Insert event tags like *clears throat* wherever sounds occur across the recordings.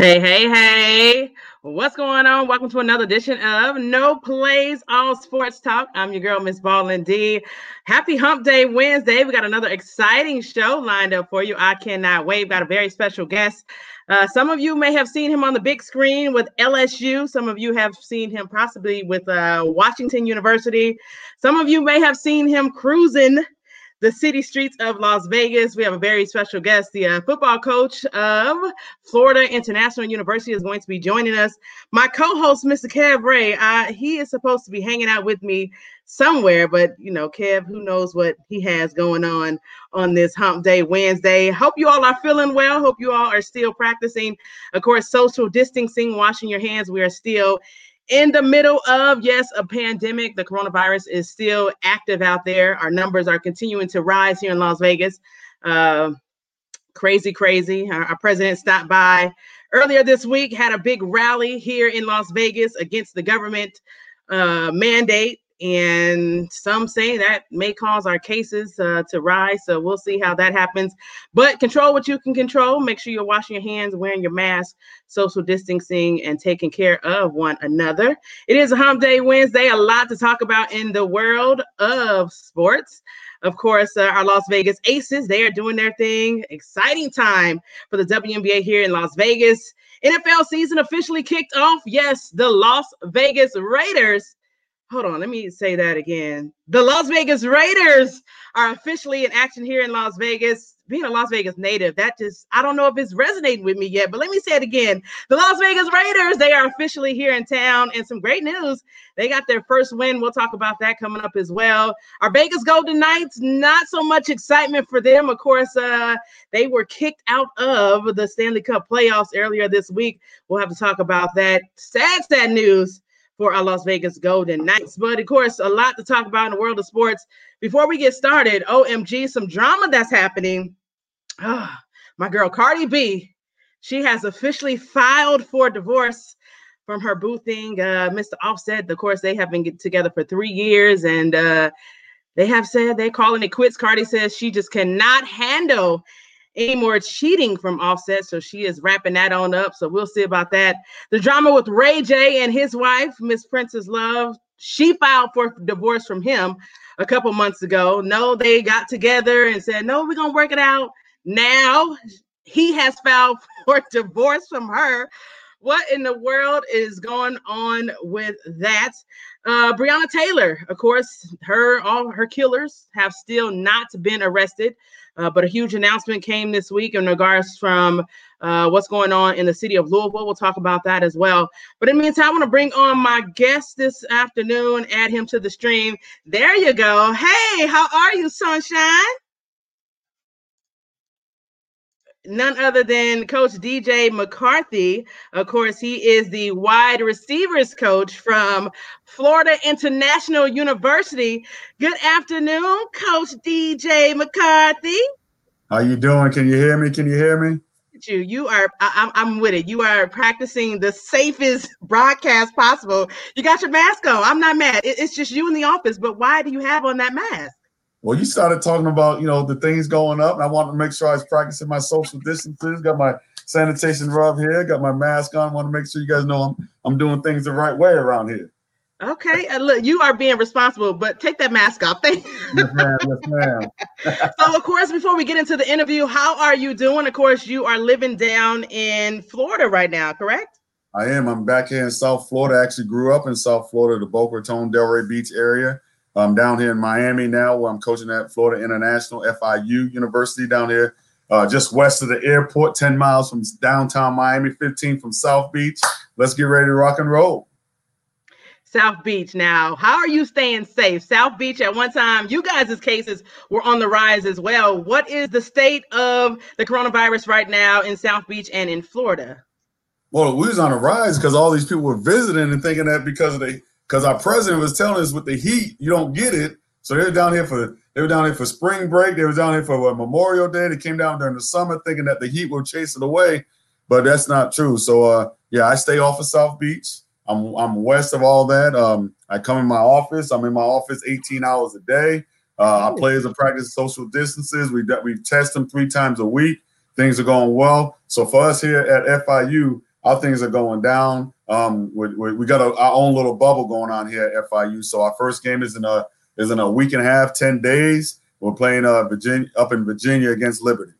Hey, hey, hey. What's going on? Welcome to another edition of No Plays All Sports Talk. I'm your girl, Miss Ballin D. Happy Hump Day Wednesday. We got another exciting show lined up for you. I cannot wait. We've got a very special guest. Uh, some of you may have seen him on the big screen with LSU. Some of you have seen him possibly with uh, Washington University. Some of you may have seen him cruising the city streets of Las Vegas. We have a very special guest. The uh, football coach of Florida International University is going to be joining us. My co-host, Mr. Kev Ray, uh, he is supposed to be hanging out with me somewhere, but you know, Kev, who knows what he has going on on this Hump Day Wednesday. Hope you all are feeling well. Hope you all are still practicing, of course, social distancing, washing your hands. We are still in the middle of, yes, a pandemic. The coronavirus is still active out there. Our numbers are continuing to rise here in Las Vegas. Uh, crazy, crazy. Our, our president stopped by earlier this week, had a big rally here in Las Vegas against the government uh, mandate and some say that may cause our cases uh, to rise. So we'll see how that happens. But control what you can control. Make sure you're washing your hands, wearing your mask, social distancing, and taking care of one another. It is a Hump Day Wednesday. A lot to talk about in the world of sports. Of course, uh, our Las Vegas Aces, they are doing their thing. Exciting time for the WNBA here in Las Vegas. NFL season officially kicked off. Yes, the Las Vegas Raiders hold on, let me say that again. The Las Vegas Raiders are officially in action here in Las Vegas. Being a Las Vegas native, that just, I don't know if it's resonating with me yet, but let me say it again. The Las Vegas Raiders, they are officially here in town. And some great news. They got their first win. We'll talk about that coming up as well. Our Vegas Golden Knights, not so much excitement for them. Of course, uh, they were kicked out of the Stanley Cup playoffs earlier this week. We'll have to talk about that. Sad, sad news for our Las Vegas Golden Knights. But of course, a lot to talk about in the world of sports. Before we get started, OMG, some drama that's happening. Oh, my girl Cardi B, she has officially filed for divorce from her boo thing, uh, Mr. Offset. Of course, they have been together for three years and uh, they have said they're calling it quits. Cardi says she just cannot handle any more cheating from Offset. So she is wrapping that on up. So we'll see about that. The drama with Ray J and his wife, Miss Princess Love, she filed for divorce from him a couple months ago. No, they got together and said, no, we're going to work it out. Now he has filed *laughs* for divorce from her. What in the world is going on with that? Uh, Breonna Taylor, of course, her all her killers have still not been arrested. Uh, but a huge announcement came this week in regards from uh, what's going on in the city of Louisville. We'll talk about that as well. But in the meantime, I want to bring on my guest this afternoon, add him to the stream. There you go. Hey, how are you, Sunshine? None other than Coach DJ McCarthy. Of course, he is the wide receivers coach from Florida International University. Good afternoon, Coach DJ McCarthy. How you doing? Can you hear me? Can you hear me? You, you are. I, I'm with it. You are practicing the safest *laughs* broadcast possible. You got your mask on. I'm not mad. It, it's just you in the office. But why do you have on that mask? Well, you started talking about, you know, the things going up, and I wanted to make sure I was practicing my social distances. Got my sanitation rub here, got my mask on. Want to make sure you guys know I'm I'm doing things the right way around here. Okay, uh, look, you are being responsible, but take that mask off. *laughs* Thank you. Yes, ma'am. Yes, ma'am. *laughs* so, of course, before we get into the interview, how are you doing? Of course, you are living down in Florida right now, correct? I am. I'm back here in South Florida. I actually grew up in South Florida, the Boca Raton, Delray Beach area. I'm down here in Miami now, where I'm coaching at Florida International FIU University down here, uh, just west of the airport, 10 miles from downtown Miami, 15 from South Beach. Let's get ready to rock and roll. South Beach now. How are you staying safe? South Beach at one time, you guys' cases were on the rise as well. What is the state of the coronavirus right now in South Beach and in Florida? Well, we was on the rise because all these people were visiting and thinking that because of the because our president was telling us with the heat, you don't get it. So they were down here for they were down here for spring break. They were down here for what, Memorial Day. They came down during the summer thinking that the heat will chase it away, but that's not true. So uh, yeah, I stay off of South Beach. I'm I'm west of all that. Um, I come in my office. I'm in my office 18 hours a day. Uh, our players are practice social distances. We we test them three times a week. Things are going well. So for us here at FIU, our things are going down. Um, we, we, we got a, our own little bubble going on here at FIU. So our first game is in a is in a week and a half, ten days. We're playing uh Virginia up in Virginia against Liberty.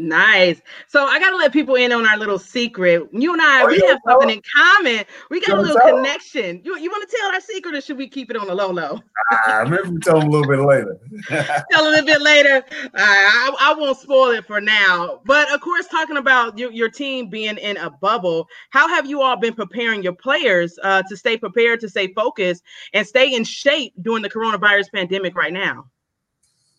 Nice. So I gotta let people in on our little secret. You and I, oh, we have something in common. We got a little connection. You, you want to tell our secret, or should we keep it on the low low? ah, maybe we tell them a little bit later. *laughs* tell a little bit later. I, I won't spoil it for now. But of course, talking about your, your team being in a bubble, how have you all been preparing your players uh, to stay prepared, to stay focused, and stay in shape during the coronavirus pandemic right now?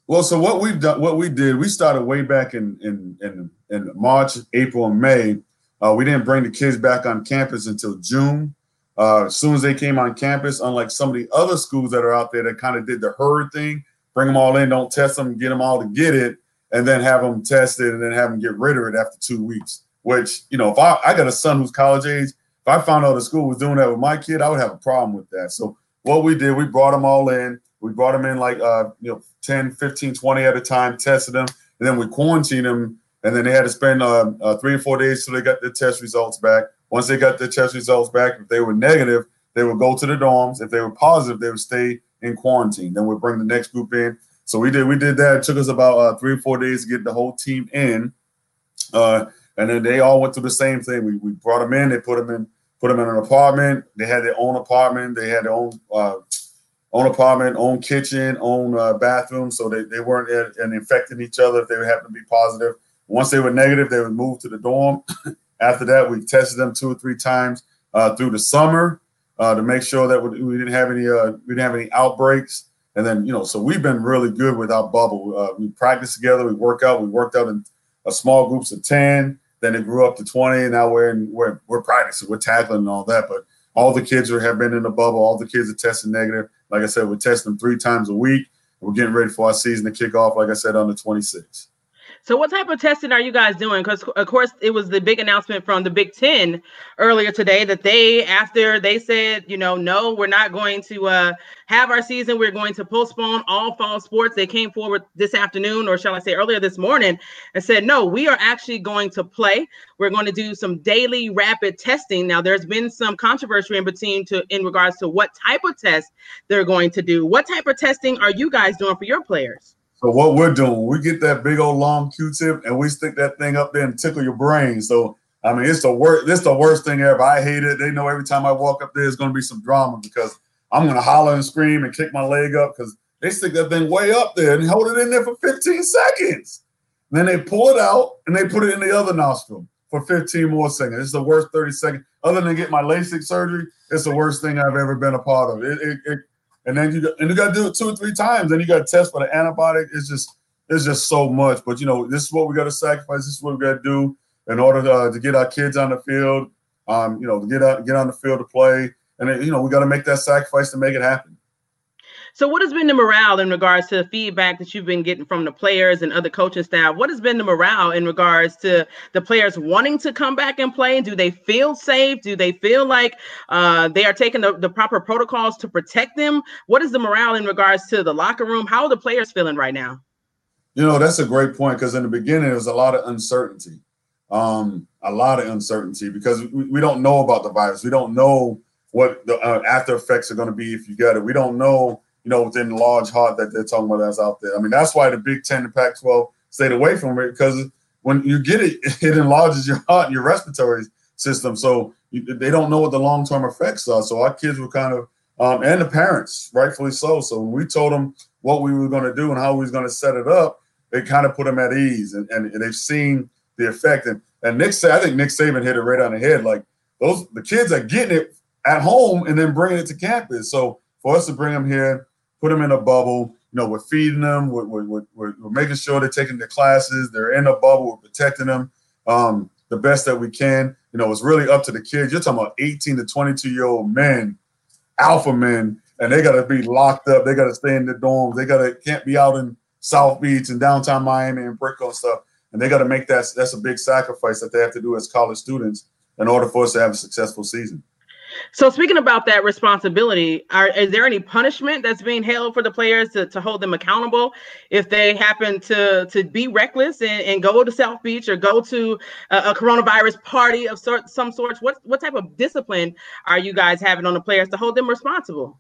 Well, so what we've done, what we did, we started way back in in in, in March, April, and May. Uh, we didn't bring the kids back on campus until June. Uh, as soon as they came on campus, unlike some of the other schools that are out there that kind of did the herd thing, bring them all in, don't test them, get them all to get it, and then have them tested and then have them get rid of it after two weeks. Which you know, if I, I got a son who's college age, if I found out the school was doing that with my kid, I would have a problem with that. So what we did, we brought them all in. We brought them in like uh, you know 10, 15, 20 at a time, tested them, and then we quarantined them. And then they had to spend uh, uh, three or four days till they got their test results back. Once they got their test results back, if they were negative, they would go to the dorms. If they were positive, they would stay in quarantine. Then we'd bring the next group in. So we did we did that. It took us about uh, three or four days to get the whole team in. Uh, and then they all went through the same thing. We, we brought them in. They put them in put them in an apartment. They had their own apartment. They had their own uh, own apartment, own kitchen, own uh, bathroom, so they, they weren't and infecting each other if they happened to be positive. Once they were negative, they would move to the dorm. *coughs* After that, we tested them two or three times uh, through the summer uh, to make sure that we, we didn't have any uh, we didn't have any outbreaks. And then you know, so we've been really good with our bubble. Uh, we practice together, we work out, we worked out in small groups of ten. Then it grew up to twenty, and now we're in, we're we're practicing, we're tackling and all that. But all the kids are, have been in the bubble. All the kids are testing negative. Like I said, we're testing three times a week. We're getting ready for our season to kick off, like I said, on the 26th. So, what type of testing are you guys doing? Because, of course, it was the big announcement from the Big Ten earlier today that they, after they said, you know, no, we're not going to uh, have our season, we're going to postpone all fall sports. They came forward this afternoon, or shall I say earlier this morning, and said, no, we are actually going to play. We're going to do some daily rapid testing. Now, there's been some controversy in between to in regards to what type of test they're going to do. What type of testing are you guys doing for your players? So what we're doing, we get that big old long Q-tip and we stick that thing up there and tickle your brain. So I mean, it's the worst. It's the worst thing ever. I hate it. They know every time I walk up there, it's going to be some drama because I'm going to holler and scream and kick my leg up because they stick that thing way up there and hold it in there for 15 seconds. And then they pull it out and they put it in the other nostril for 15 more seconds. It's the worst 30 seconds. Other than get my LASIK surgery, it's the worst thing I've ever been a part of. It, it, it and then you and you got to do it two or three times. Then you got to test for the antibiotic. It's just it's just so much. But you know, this is what we got to sacrifice. This is what we got to do in order to, uh, to get our kids on the field. Um, you know, to get out, get on the field to play, and then, you know, we got to make that sacrifice to make it happen. So, what has been the morale in regards to the feedback that you've been getting from the players and other coaching staff? What has been the morale in regards to the players wanting to come back and play? Do they feel safe? Do they feel like uh, they are taking the, the proper protocols to protect them? What is the morale in regards to the locker room? How are the players feeling right now? You know, that's a great point because in the beginning, there was a lot of uncertainty. Um, a lot of uncertainty because we, we don't know about the virus. We don't know what the uh, after effects are going to be if you get it. We don't know you know, within the large heart that they're talking about that's out there. I mean, that's why the Big Ten and Pac 12 stayed away from it because when you get it, *laughs* it enlarges your heart and your respiratory system. So you, they don't know what the long term effects are. So our kids were kind of, um, and the parents, rightfully so. So when we told them what we were going to do and how we was going to set it up, it kind of put them at ease. And, and, and they've seen the effect. And, and Nick, said I think Nick Saban hit it right on the head. Like those, the kids are getting it at home and then bringing it to campus. So for us to bring them here put them in a bubble. You know, we're feeding them, we're, we're, we're, we're making sure they're taking their classes, they're in a bubble, we're protecting them um, the best that we can. You know, it's really up to the kids. You're talking about 18 to 22 year old men, alpha men, and they got to be locked up. They got to stay in the dorms. They got to can't be out in South Beach and downtown Miami and Brickell and stuff. And they got to make that. That's a big sacrifice that they have to do as college students in order for us to have a successful season. So speaking about that responsibility, are is there any punishment that's being held for the players to, to hold them accountable if they happen to to be reckless and, and go to South Beach or go to a, a, coronavirus party of sort some sorts? What what type of discipline are you guys having on the players to hold them responsible?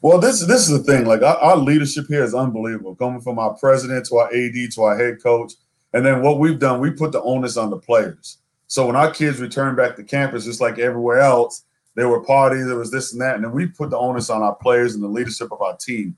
Well, this this is the thing. Like our, our leadership here is unbelievable. Coming from our president to our AD to our head coach, and then what we've done, we put the onus on the players. So when our kids return back to campus, just like everywhere else there were parties, there was this and that. And then we put the onus on our players and the leadership of our team.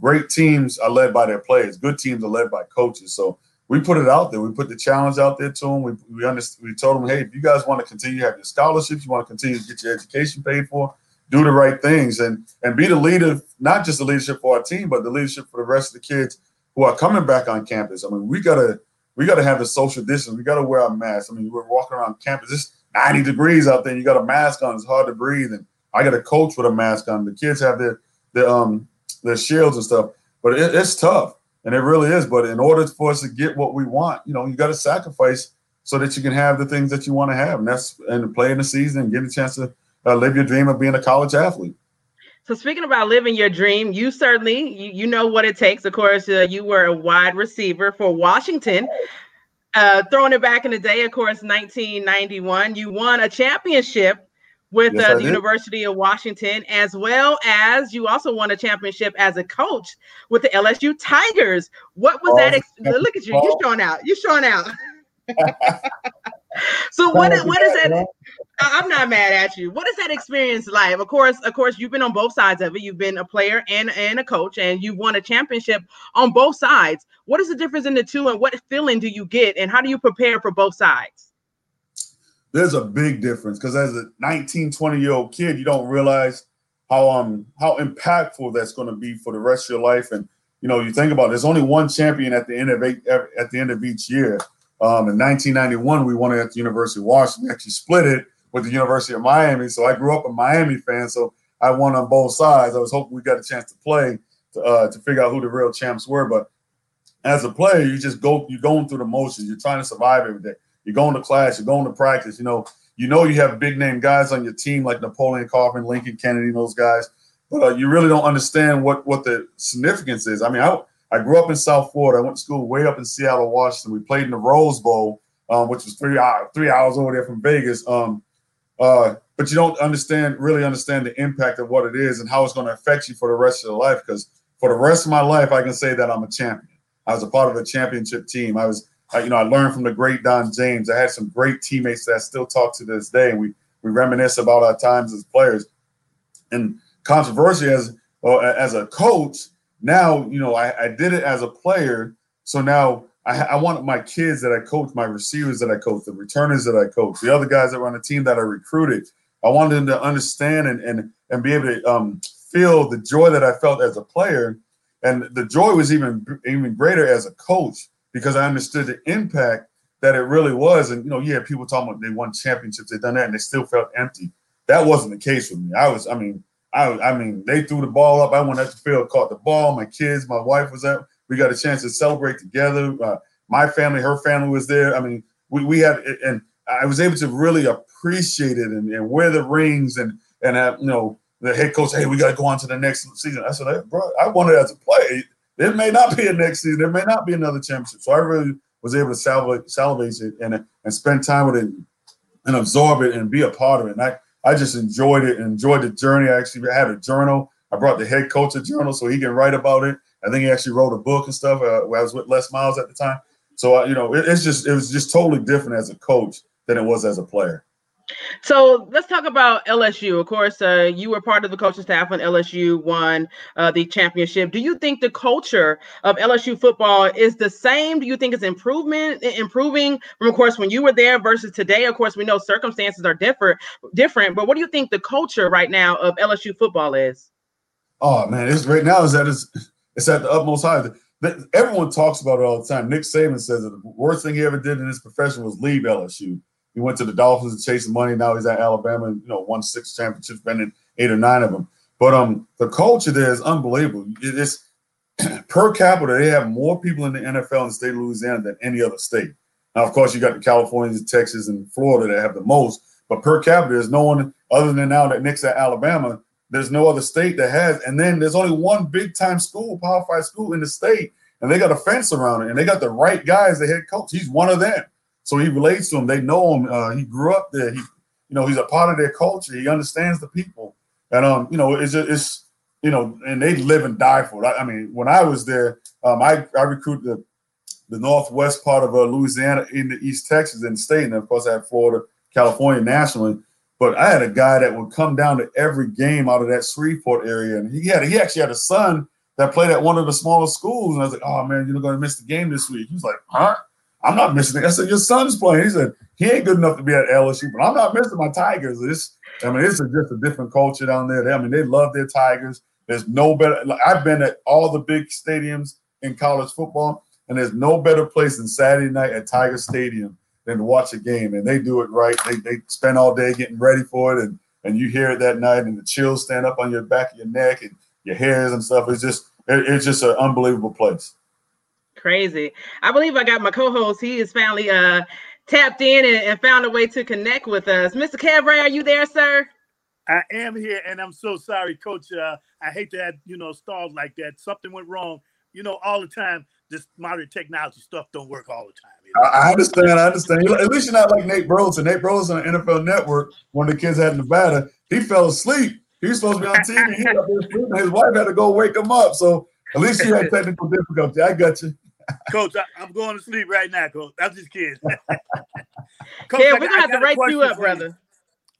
Great teams are led by their players. Good teams are led by coaches. So we put it out there. We put the challenge out there to them. We we, we told them, hey, if you guys want to continue to have your scholarships, you want to continue to get your education paid for, do the right things and and be the leader, not just the leadership for our team, but the leadership for the rest of the kids who are coming back on campus. I mean, we gotta we gotta have the social distance. We gotta wear our masks. I mean, we're walking around campus. This 90 degrees out there. and You got a mask on. It's hard to breathe. And I got a coach with a mask on. The kids have their their um their shields and stuff. But it, it's tough, and it really is. But in order for us to get what we want, you know, you got to sacrifice so that you can have the things that you want to have, and that's and play in the season and get a chance to uh, live your dream of being a college athlete. So speaking about living your dream, you certainly you, you know what it takes. Of course, uh, you were a wide receiver for Washington. Uh, throwing it back in the day, of course, 1991, you won a championship with yes, uh, the University of Washington, as well as you also won a championship as a coach with the LSU Tigers. What was oh, that? Ex- look at you, you're showing out. You're showing out. *laughs* so what is, what is that? I'm not mad at you. What is that experience like? Of course, of course, you've been on both sides of it. You've been a player and and a coach, and you've won a championship on both sides. What is the difference in the two, and what feeling do you get, and how do you prepare for both sides? There's a big difference because as a 19, 20 year old kid, you don't realize how um how impactful that's going to be for the rest of your life. And you know, you think about it, there's only one champion at the end of eight, at the end of each year. Um, in 1991, we won it at the University of Washington. We actually split it with the University of Miami. So I grew up a Miami fan. So I won on both sides. I was hoping we got a chance to play to, uh, to figure out who the real champs were. But as a player, you just go, you're going through the motions. You're trying to survive every day. You're going to class, you're going to practice. You know, you know you have big name guys on your team like Napoleon Kaufman, Lincoln Kennedy, those guys. But uh, you really don't understand what what the significance is. I mean, I I grew up in South Florida. I went to school way up in Seattle, Washington. We played in the Rose Bowl, um, which was three hours, three hours over there from Vegas. Um, uh, but you don't understand, really understand the impact of what it is and how it's going to affect you for the rest of your life. Because for the rest of my life, I can say that I'm a champion. I was a part of a championship team. I was, I, you know, I learned from the great Don James. I had some great teammates that I still talk to this day, we we reminisce about our times as players. And controversy as well, as a coach, now you know I, I did it as a player, so now I, I want my kids that I coach, my receivers that I coach, the returners that I coach, the other guys that were on the team that I recruited. I wanted them to understand and and and be able to um, feel the joy that I felt as a player, and the joy was even even greater as a coach because I understood the impact that it really was. And you know, yeah, people talking about they won championships, they done that, and they still felt empty. That wasn't the case with me. I was, I mean, I, I mean, they threw the ball up. I went at the field, caught the ball. My kids, my wife was there. We got a chance to celebrate together. Uh, my family, her family was there. I mean, we, we had, and I was able to really appreciate it and, and wear the rings and, and have, you know, the head coach, hey, we got to go on to the next season. I said, hey, bro, I wanted a play. There may not be a next season. There may not be another championship. So I really was able to salivate, salivate it and, and spend time with it and absorb it and be a part of it. And I, I just enjoyed it and enjoyed the journey. I actually had a journal. I brought the head coach a journal so he can write about it. I think he actually wrote a book and stuff. Uh, I was with Les Miles at the time. So uh, you know, it, it's just it was just totally different as a coach than it was as a player. So let's talk about LSU. Of course, uh, you were part of the coaching staff when LSU won uh, the championship. Do you think the culture of LSU football is the same? Do you think it's improvement, improving from, of course, when you were there versus today? Of course, we know circumstances are different, different. But what do you think the culture right now of LSU football is? Oh man, it's right now is that it's it's at the utmost high. Everyone talks about it all the time. Nick Saban says that the worst thing he ever did in his profession was leave LSU. He went to the Dolphins to chase money. Now he's at Alabama and you know won six championships, been in eight or nine of them. But um, the culture there is unbelievable. It's *clears throat* per capita, they have more people in the NFL in the state of Louisiana than any other state. Now, of course, you got the Californians, Texas, and Florida that have the most. But per capita, there's no one other than now that Nick's at Alabama, there's no other state that has. And then there's only one big time school, Power Five school in the state, and they got a fence around it, and they got the right guy as the head coach. He's one of them, so he relates to them. They know him. Uh, he grew up there. He, you know, he's a part of their culture. He understands the people, and um, you know, it's just, it's you know, and they live and die for it. I, I mean, when I was there, um, I I recruited the the northwest part of uh, Louisiana into East Texas and state, and of course I had Florida, California nationally. But I had a guy that would come down to every game out of that Shreveport area, and he had he actually had a son that played at one of the smaller schools, and I was like, "Oh man, you're going to miss the game this week." He was like, "Huh? I'm not missing it." I said, "Your son's playing." He said, "He ain't good enough to be at LSU, but I'm not missing my Tigers." I mean, it's just a different culture down there. I mean, they love their Tigers. There's no better. Like, I've been at all the big stadiums in college football, and there's no better place than Saturday night at Tiger Stadium than to watch a game. And they do it right. They they spend all day getting ready for it, and and you hear it that night, and the chills stand up on your back of your neck and your hairs and stuff. It's just it, it's just an unbelievable place. Crazy. I believe I got my co-host. He is finally uh tapped in and, and found a way to connect with us. Mr. Kev are you there, sir? I am here, and I'm so sorry, Coach. Uh, I hate to have you know stalls like that. Something went wrong. You know, all the time. This modern technology stuff don't work all the time. You know? I understand. I understand. At least you're not like Nate Burleson. Nate Burleson on the NFL Network. One of the kids had Nevada. He fell asleep. He was supposed to be on TV. He His wife had to go wake him up. So at least you had *laughs* technical difficulty. I got you. Coach, I, am going to sleep right now, Coach. I'm just kidding. *laughs* Coach, yeah, we're gonna have to write you up, brother. You.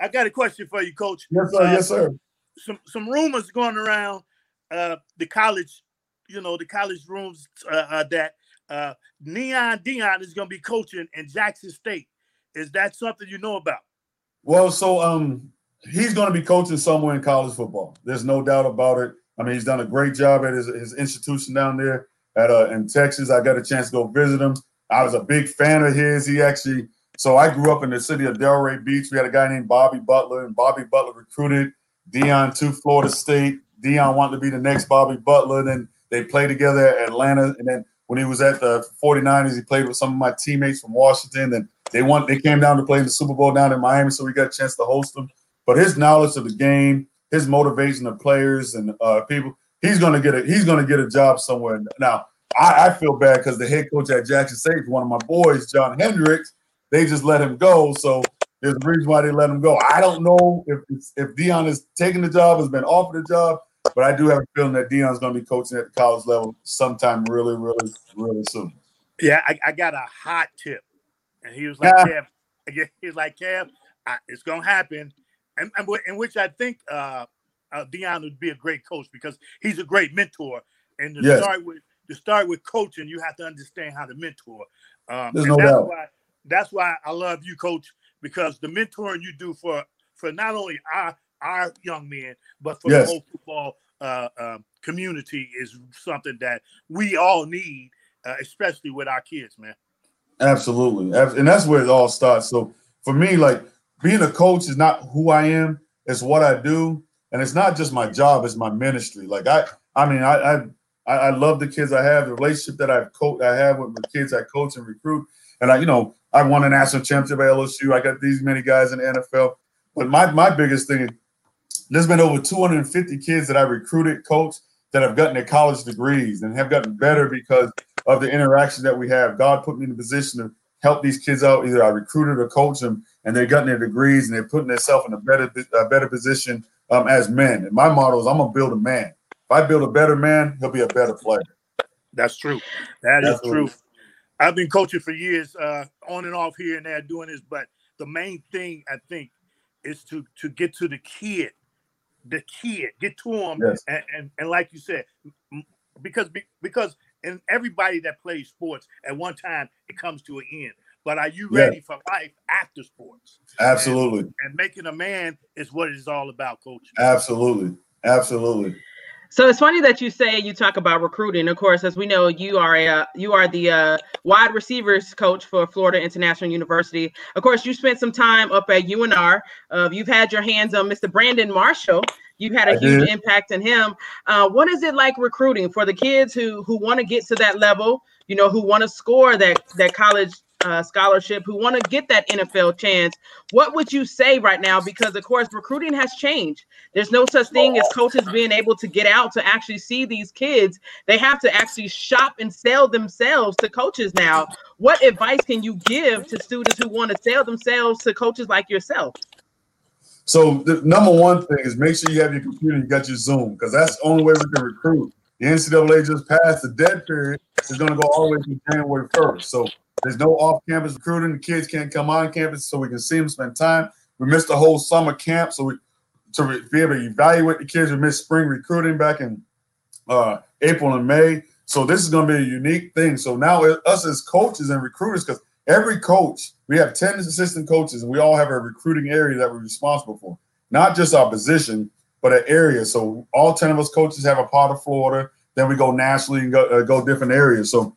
I got a question for you, Coach. Yes, sir. Uh, yes, sir. Some some rumors going around uh, the college, you know, the college rooms uh, uh that uh, Neon Deion is going to be coaching in Jackson State. Is that something you know about? Well, so um, he's going to be coaching somewhere in college football. There's no doubt about it. I mean, he's done a great job at his, his institution down there at uh, in Texas. I got a chance to go visit him. I was a big fan of his. He actually so I grew up in the city of Delray Beach. We had a guy named Bobby Butler, and Bobby Butler recruited Deion to Florida State. Deion wanted to be the next Bobby Butler. Then they played together at Atlanta. And then when he was at the 49ers, he played with some of my teammates from Washington. And they want they came down to play in the Super Bowl down in Miami, so we got a chance to host them. But his knowledge of the game, his motivation of players and uh, people, he's gonna get a he's gonna get a job somewhere. Now, I, I feel bad because the head coach at Jackson State, one of my boys, John Hendricks, they just let him go. So there's a reason why they let him go. I don't know if if Deion is taking the job, has been offered the job, but I do have a feeling that Deion's going to be coaching at the college level sometime really, really, really soon. Yeah, I, I got a hot tip, and he was like, yeah. "Kev, *laughs* he was like, Kev, I, it's going to happen," and, and in which I think uh, uh, Deion would be a great coach because he's a great mentor. And to yes. start with, to start with coaching, you have to understand how to mentor. Um, There's no doubt. Why, that's why I love you, Coach, because the mentoring you do for for not only our our young men, but for yes. the whole football uh, uh, community is something that we all need, uh, especially with our kids, man. Absolutely, and that's where it all starts. So for me, like being a coach is not who I am; it's what I do, and it's not just my job; it's my ministry. Like I, I mean, I, I, I love the kids I have, the relationship that I've coached, I have with the kids I coach and recruit, and I, you know, I won a national championship at LSU. I got these many guys in the NFL. But my my biggest thing is there's been over 250 kids that I recruited, coach, that have gotten their college degrees and have gotten better because of the interaction that we have. God put me in a position to help these kids out. Either I recruited or coached them, and they're getting their degrees and they're putting themselves in a better a better position um, as men. And my motto is I'm gonna build a man. If I build a better man, he'll be a better player. That's true. That That's is true. I've been coaching for years, uh, on and off here and there, doing this. But the main thing I think is to to get to the kid, the kid, get to him, yes. and, and, and like you said, because because and everybody that plays sports at one time it comes to an end. But are you ready yes. for life after sports? Absolutely. And, and making a man is what it's all about, coach. Absolutely, absolutely. So it's funny that you say you talk about recruiting. Of course, as we know, you are a you are the uh, wide receivers coach for Florida International University. Of course, you spent some time up at UNR. Uh, you've had your hands on Mr. Brandon Marshall. You've had a I huge did. impact in him. Uh, what is it like recruiting for the kids who who want to get to that level? You know, who want to score that that college uh, scholarship who want to get that NFL chance, what would you say right now? Because of course, recruiting has changed. There's no such thing as coaches being able to get out to actually see these kids. They have to actually shop and sell themselves to coaches now. What advice can you give to students who want to sell themselves to coaches like yourself? So the number one thing is make sure you have your computer, you got your Zoom, because that's the only way we can recruit. The NCAA just passed the dead period. It's going to go all the way to January 1st. So there's no off-campus recruiting. The kids can't come on campus so we can see them, spend time. We missed the whole summer camp, so we to be able to evaluate the kids. We missed spring recruiting back in uh, April and May. So this is going to be a unique thing. So now us as coaches and recruiters, because every coach, we have 10 assistant coaches, and we all have a recruiting area that we're responsible for. Not just our position, but an area. So all 10 of us coaches have a part of Florida. Then we go nationally and go, uh, go different areas. So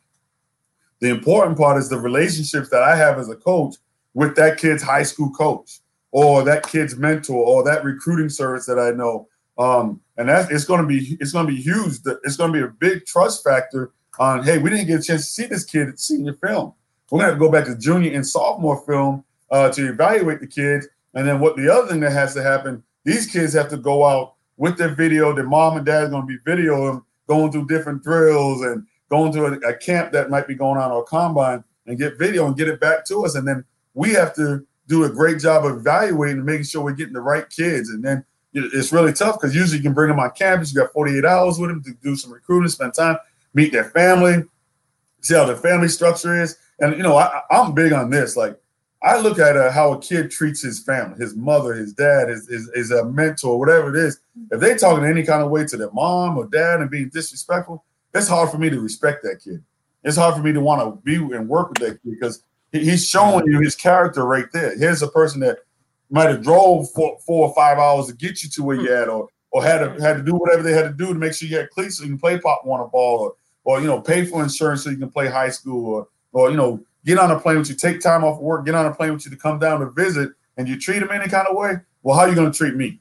the important part is the relationships that I have as a coach with that kid's high school coach or that kid's mentor or that recruiting service that I know. Um, and that it's going to be it's going to be huge. It's going to be a big trust factor on. Hey, we didn't get a chance to see this kid at senior film. We're going to have to go back to junior and sophomore film uh, to evaluate the kids. And then what the other thing that has to happen, these kids have to go out with their video. Their mom and dad is going to be video them going through different drills and going to a, a, camp that might be going on or combine and get video and get it back to us. And then we have to do a great job of evaluating and making sure we're getting the right kids. And then it's really tough because usually you can bring them on campus. You got 48 hours with them to do some recruiting, spend time, meet their family, see how their family structure is. And, you know, I, I'm big on this. Like, I look at uh, how a kid treats his family, his mother, his dad, his, his, his a mentor, whatever it is. If they talking any kind of way to their mom or dad and being disrespectful, it's hard for me to respect that kid. It's hard for me to want to be and work with that kid because he's showing you his character right there. Here's a person that might have drove four, four or five hours to get you to where you're at, or or had to had to do whatever they had to do to make sure you had cleats so you can play pop a ball, or or you know pay for insurance so you can play high school, or or you know get on a plane with you, take time off work, get on a plane with you to come down to visit, and you treat them any kind of way. Well, how are you going to treat me?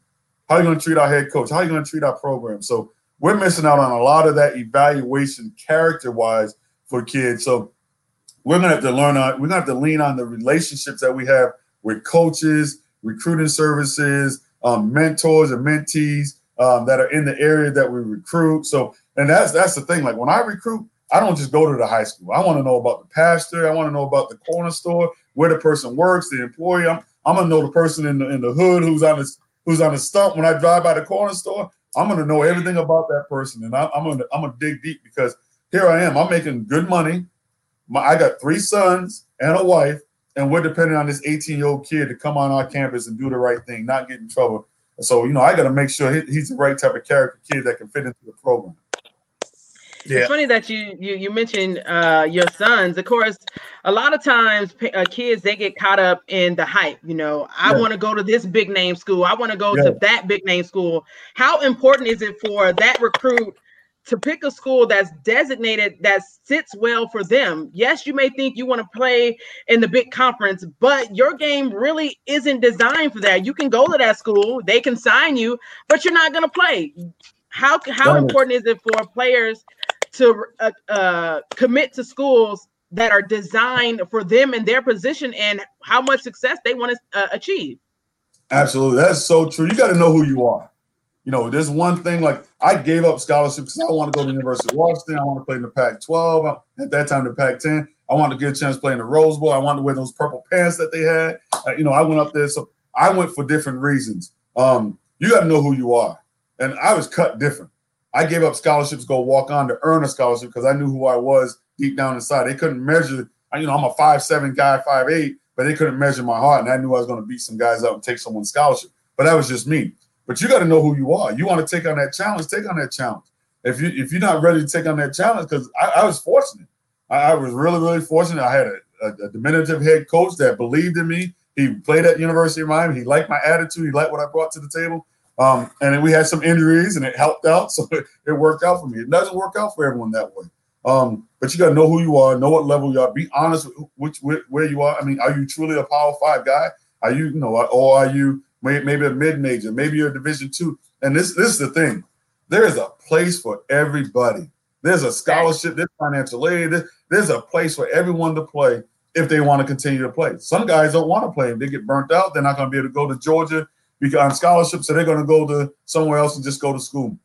How are you going to treat our head coach? How are you going to treat our program? So we're missing out on a lot of that evaluation character wise for kids. So we're gonna have to learn on we're gonna have to lean on the relationships that we have with coaches, recruiting services, um, mentors and mentees um, that are in the area that we recruit. So and that's that's the thing. Like when I recruit, I don't just go to the high school. I want to know about the pastor. I want to know about the corner store, where the person works, the employee. I'm, I'm gonna know the person in the in the hood who's on the who's on the stump when I drive by the corner store. I'm going to know everything about that person, and I, am going to I'm going to dig deep because here I am. I'm making good money. My, I got three sons and a wife, and we're depending on this 18 year old kid to come on our campus and do the right thing, not get in trouble. So you know, I got to make sure he, he's the right type of character kid that can fit into the program. Yeah. It's funny that you you you mentioned uh, your sons. Of course, a lot of times uh, kids they get caught up in the hype. You know, I yeah. want to go to this big name school. I want to go yeah. to that big name school. How important is it for that recruit to pick a school that's designated that sits well for them? Yes, you may think you want to play in the big conference, but your game really isn't designed for that. You can go to that school, they can sign you, but you're not going to play. How how important is it for players to uh, uh, commit to schools that are designed for them and their position and how much success they want to uh, achieve. Absolutely, that's so true. You got to know who you are. You know, there's one thing like I gave up scholarships because I want to go to the University of Washington. I want to play in the Pac-12. At that time, the Pac-10. I wanted to get a chance playing the Rose Bowl. I wanted to wear those purple pants that they had. Uh, you know, I went up there, so I went for different reasons. Um, you got to know who you are, and I was cut different. I gave up scholarships, go walk on to earn a scholarship because I knew who I was deep down inside. They couldn't measure, you know, I'm a five seven guy, five eight, but they couldn't measure my heart. And I knew I was going to beat some guys up and take someone's scholarship. But that was just me. But you got to know who you are. You want to take on that challenge, take on that challenge. If you if you're not ready to take on that challenge, because I, I, was fortunate. I, I, was really, really fortunate. I had a, a, a diminutive head coach that believed in me. He played at University of Miami. He liked my attitude. He liked what I brought to the table. Um, and we had some injuries and it helped out. *laughs* So it, it, worked out for me. It doesn't work out for everyone that way. Um, but you got to know who you are, know what level you are, be honest with which where you are. I mean, are you truly a power five guy? Are you, you know, or are you maybe a mid major? Maybe you're a division two. And this, this is the thing. There is a place for everybody. There's a scholarship, there's financial aid, there's a place for everyone to play. if they want to continue to play. Some guys don't want to play. If they get burnt out, they're not going to be able to go to Georgia on scholarship, so they're going to go to somewhere else and just go to school.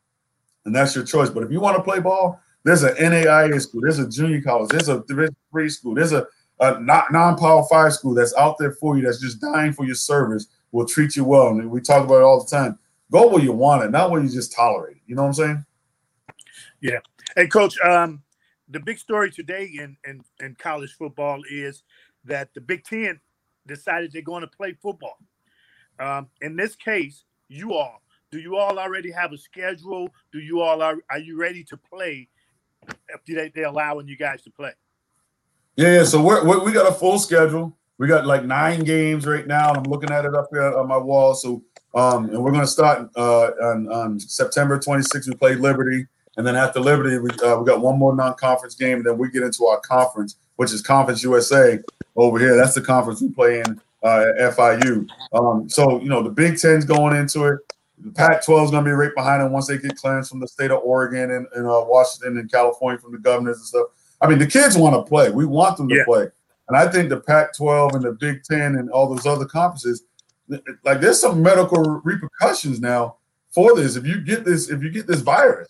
And that's your choice. But if you want to play ball, there's an NAIA school, there's a junior college, there's a division three school, there's a, a non-power five school that's out there for you, that's just dying for your service, will treat you well. And we talk about it all the time. Go where you want it, not where you just tolerate it. You know what I'm saying? Yeah. Hey, coach, um, the big story today in, in, in college football is that the Big Ten decided they're going to play football. Um, in this case, you all, do you all already have a schedule? Do you all are are you ready to play? If they, they're allowing you guys to play. Yeah, yeah. So we're, we're, we got a full schedule. We got like nine games right now. I'm looking at it up here on my wall. So um, and we're going to start uh, on, on September 26th. We play Liberty. And then after Liberty, we, uh, we got one more non-conference game, and then we get into our conference, which is Conference USA over here. That's the conference we play in uh, at FIU. Um, so you know the Big Ten's going into it. The Pac-12 is going to be right behind them once they get clearance from the state of Oregon and, and uh, Washington and California from the governors and stuff. I mean, the kids want to play. We want them to yeah. play, and I think the Pac-12 and the Big Ten and all those other conferences, like there's some medical repercussions now for this. If you get this, if you get this virus,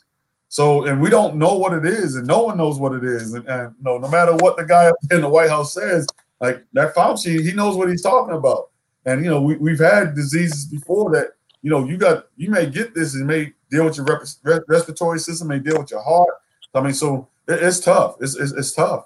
so, and we don't know what it is, and no one knows what it is. And, and you know, no matter what the guy in the White House says, like that Fauci, he knows what he's talking about. And you know, we, we've had diseases before that, you know, you got you may get this and may deal with your rep- respiratory system, may deal with your heart. I mean, so it, it's tough. It's, it's, it's tough.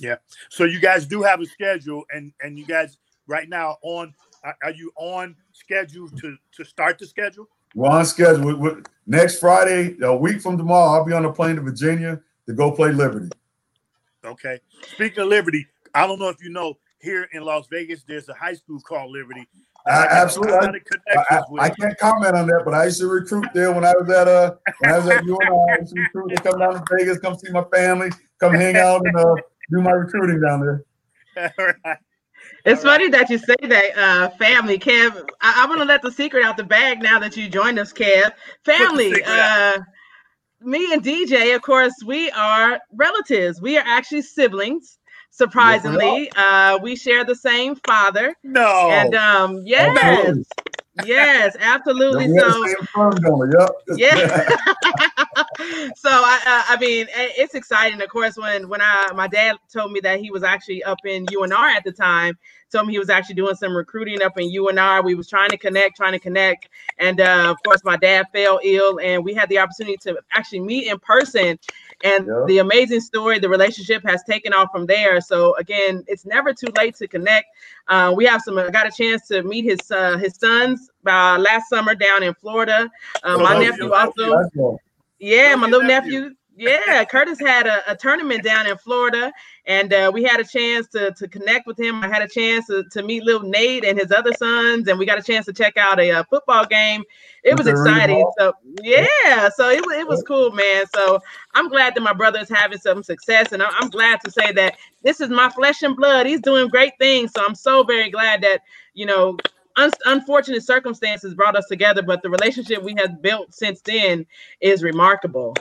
Yeah. So you guys do have a schedule, and and you guys right now on are you on schedule to to start the schedule? We're on schedule. We, we, next Friday, a week from tomorrow, I'll be on a plane to Virginia to go play Liberty. Okay. Speaking of Liberty, I don't know if you know, here in Las Vegas, there's a high school called Liberty. I, absolutely. I, I, I, can't comment on that, but I used to recruit there when I was at uh when I was at UNR. I used to recruit to come down to Vegas, come see my family, come hang out and uh, do my recruiting down there. *laughs* All right. It's funny that you say that, uh, family, Kev. I- am gonna let the secret out the bag now that you joined us, Kev. Family, uh, me and DJ, of course, we are relatives. We are actually siblings. Surprisingly, uh, we share the same father. No, and um, yes, yes, absolutely. So, yeah. *laughs* *laughs* so I, I mean, it's exciting. Of course, when when I my dad told me that he was actually up in UNR at the time, told me he was actually doing some recruiting up in UNR. We was trying to connect, trying to connect, and uh, of course, my dad fell ill, and we had the opportunity to actually meet in person. And yeah. the amazing story, the relationship has taken off from there. So again, it's never too late to connect. Uh, we have some. I got a chance to meet his uh, his sons uh, last summer down in Florida. Uh, my nephew also. Yeah, my little nephew. Yeah, Curtis had a, a, tournament down in Florida, and uh, we had a chance to, to connect with him. I had a chance to, to meet little Nate and his other sons, and we got a chance to check out a, a football game. It was exciting. So yeah, so it, it was cool, man. So I'm glad that my brother is having some success, and I'm glad to say that this is my flesh and blood. He's doing great things. So I'm so very glad that you know un- unfortunate circumstances brought us together, but the relationship we have built since then is remarkable.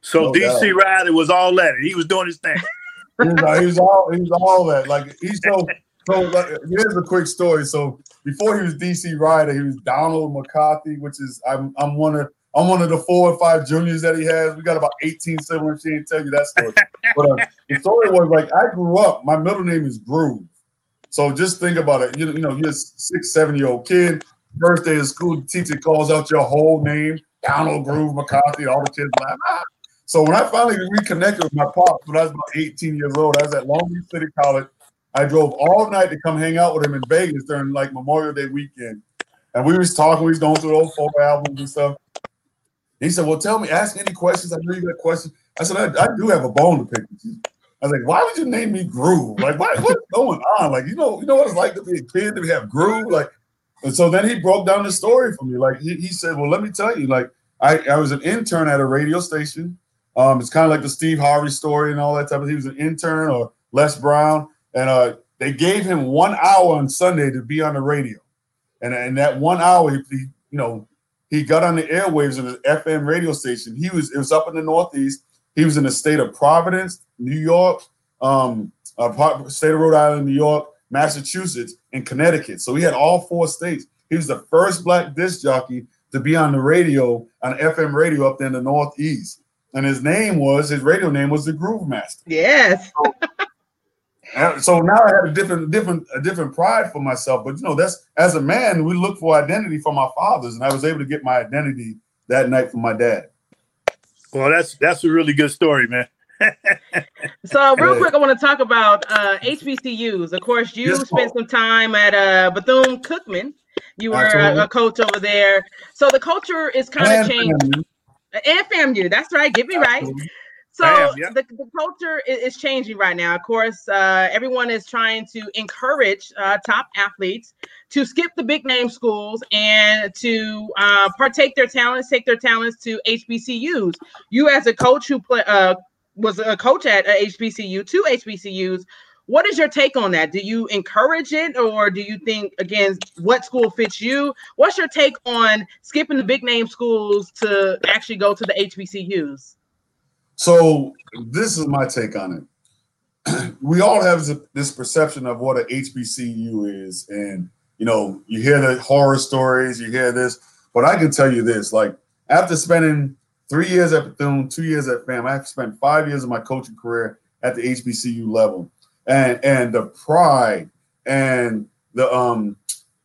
So no DC doubt. Riley was all that. He was doing his thing. *laughs* he, was, he was all he was all that. Like he's so so. Like, here's a quick story. So before he was DC Riley, he was Donald McCarthy, which is I'm I'm one of I'm one of the four or five juniors that he has. We got about 18 siblings. She didn't tell you that story. *laughs* but uh, the story was like I grew up. My middle name is Groove. So just think about it. You, you know, you're a six, seven year old kid. First day of school, the teacher calls out your whole name, Donald Groove McCarthy. All the kids like, ah. So when I finally reconnected with my pops when I was about 18 years old, I was at Long Beach City College. I drove all night to come hang out with him in Vegas during like Memorial Day weekend. And we was talking, we was going through those four albums and stuff. He said, Well, tell me, ask any questions. I know you got questions. I said, I, I do have a bone to pick with you. I was like, why would you name me Groove? Like, what, what's going on? Like, you know, you know what it's like to be a kid to have Groove? Like, and so then he broke down the story for me. Like he, he said, Well, let me tell you, like, I, I was an intern at a radio station um, it's kind of like the Steve Harvey story and all that type of. He was an intern or Les Brown, and uh, they gave him one hour on Sunday to be on the radio, and in that one hour, he, he, you know, he got on the airwaves of the FM radio station. He was it was up in the Northeast. He was in the state of Providence, New York, um, uh, state of Rhode Island, New York, Massachusetts, and Connecticut. So he had all four states. He was the first black disc jockey to be on the radio, on FM radio up there in the Northeast. And his name was, his radio name was the Groove Master. Yes. so, *laughs* so now I had a different, different, a different pride for myself. But you know, that's as a man, we look for identity from our fathers, and I was able to get my identity that night from my dad. Well, that's that's a really good story, man. *laughs* so real quick, I want to talk about uh, HBCUs. Of course, you yes, spent some time at uh, Bethune Cookman. You were a, a, coach over there. So the culture is kind of changing. And FAMU, that's right. Get me right. So the, the culture is, changing right now. Of course, uh, everyone is trying to encourage uh, top athletes to skip the big name schools and to uh, partake their talents, take their talents to HBCUs. You, as a coach who play, uh, was a coach at a HBCU, two HBCUs. What is your take on that? Do you encourage it, or do you think again what school fits you? What's your take on skipping the big name schools to actually go to the HBCUs? So this is my take on it. *clears throat* we all have this perception of what an HBCU is, and you know, you hear the horror stories, you hear this, but I can tell you this: like after spending three years at Bethune, two years at FAM. I've spent five years of my coaching career at the HBCU level, and and the pride and the um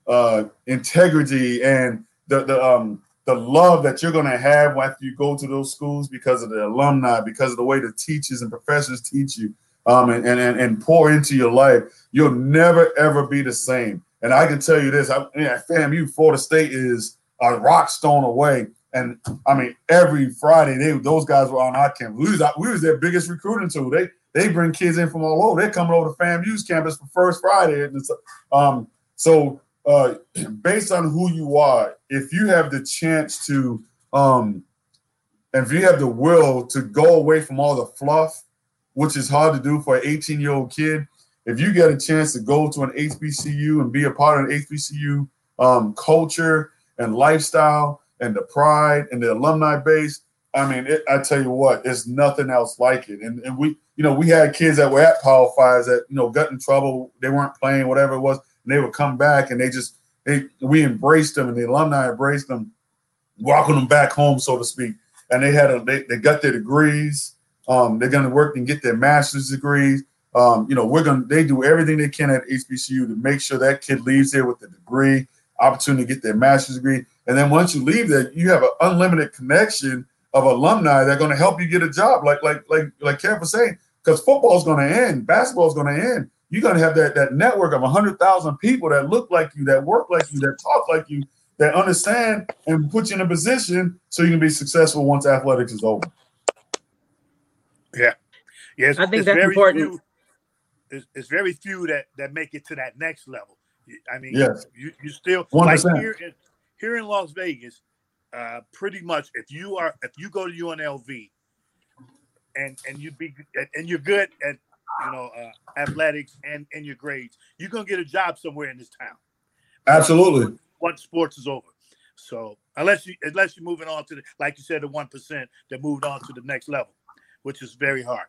uh integrity and the the um the love that you're going to have after you go to those schools because of the alumni, because of the way the teachers and professors teach you, um, and, and, and pour into your life, you'll never ever be the same. And I can tell you this: I, yeah, Florida State is a rock stone away and I mean, every Friday, they those guys were on our campus. We was, we was their biggest recruiting tool. They they bring kids in from all over. They're coming over to FAMU's campus for first Friday. And um, so uh, *clears throat* based on who you are, if you have the chance to, um, if you have the will to go away from all the fluff, which is hard to do for an 18 year old kid, if you get a chance to go to an HBCU and be a part of an HBCU um, culture and lifestyle, and the pride and the alumni base. I mean, it, I tell you what, it's nothing else like it. And, and we, you know, we had kids that were at Power Fives that, you know, got in trouble. They weren't playing, whatever it was. And they would come back and they just, they, we embraced them and the alumni embraced them, welcome them back home, so to speak. And they had a, they, they got their degrees. Um, they're going to work and get their master's degrees. Um, you know, we're going to, they do everything they can at HBCU to make sure that kid leaves there with a degree, opportunity to get their master's degree. And then once you leave there, you have an unlimited connection of alumni that are going to help you get a job. Like like like like Kev was saying, because football is going to end, basketball is going to end. You're going to have that that network of hundred thousand people that look like you, that work like you, that talk like you, that understand and put you in a position so you can be successful once athletics is over. Yeah, yes, I think that's important. Few, it's, it's very few that that make it to that next level. I mean, yes. you, you still 100%. like here in, here in Las Vegas, uh, pretty much if you are if you go to UNLV and and you be and you're good at you know uh, athletics and and your grades, you're gonna get a job somewhere in this town. Absolutely. Once sports is over. So unless you unless you're moving on to the like you said the one percent that moved on to the next level, which is very hard.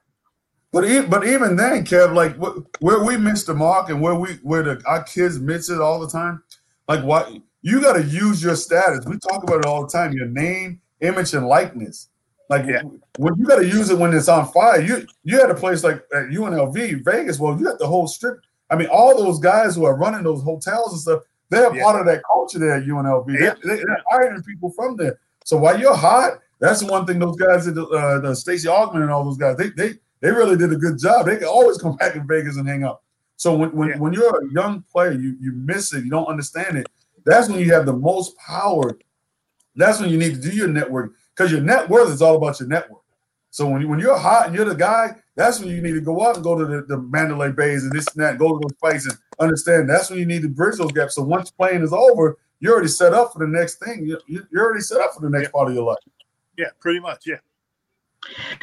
But even, but even then, Kev, like where we miss the mark and where we where the our kids miss it all the time, like what you got to use your status. We talk about it all the time. Your name, image, and likeness. Like yeah. when you got to use it when it's on fire. You you had a place like at UNLV, Vegas. Well, you got the whole strip. I mean, all those guys who are running those hotels and stuff, they're yeah. part of that culture there at UNLV. Yeah. They, are hiring people from there. So while you're hot, that's the one thing those guys did. Uh, the Stacey Augmon and all those guys, they they they really did a good job. They can always come back in Vegas and hang out. So when when, when you're a young player, you you miss it, you don't understand it. That's when you have the most power. That's when you need to do your network because your net worth is all about your network. So when, you, when you're hot and you're the guy, that's when you need to go out and go to the, the Mandalay Bays and this and that, go to those places. and understand that's when you need to bridge those gaps. So once playing is over, you're already set up for the next thing. You, you're already set up for the next yeah. part of your life. Yeah, pretty much. Yeah.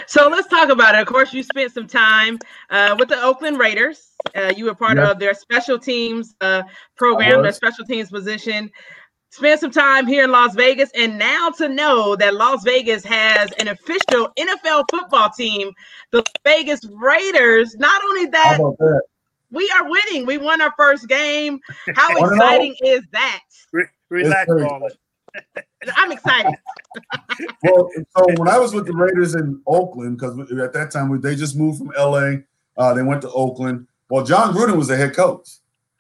So let's talk about it. Of course, you spent some time uh, with the Oakland Raiders. Uh, you were part yeah. of their special teams uh, program, their special teams position. spent some time here in Las Vegas, and now to know that Las Vegas has an official NFL football team, the Vegas Raiders. Not only that, that? we are winning. We won our first game. How *laughs* exciting is that? Relax, *laughs* I'm excited. *laughs* well, so when I was with the Raiders in Oakland, because at that time they just moved from LA, uh, they went to Oakland. Well, Jon Gruden was the head coach,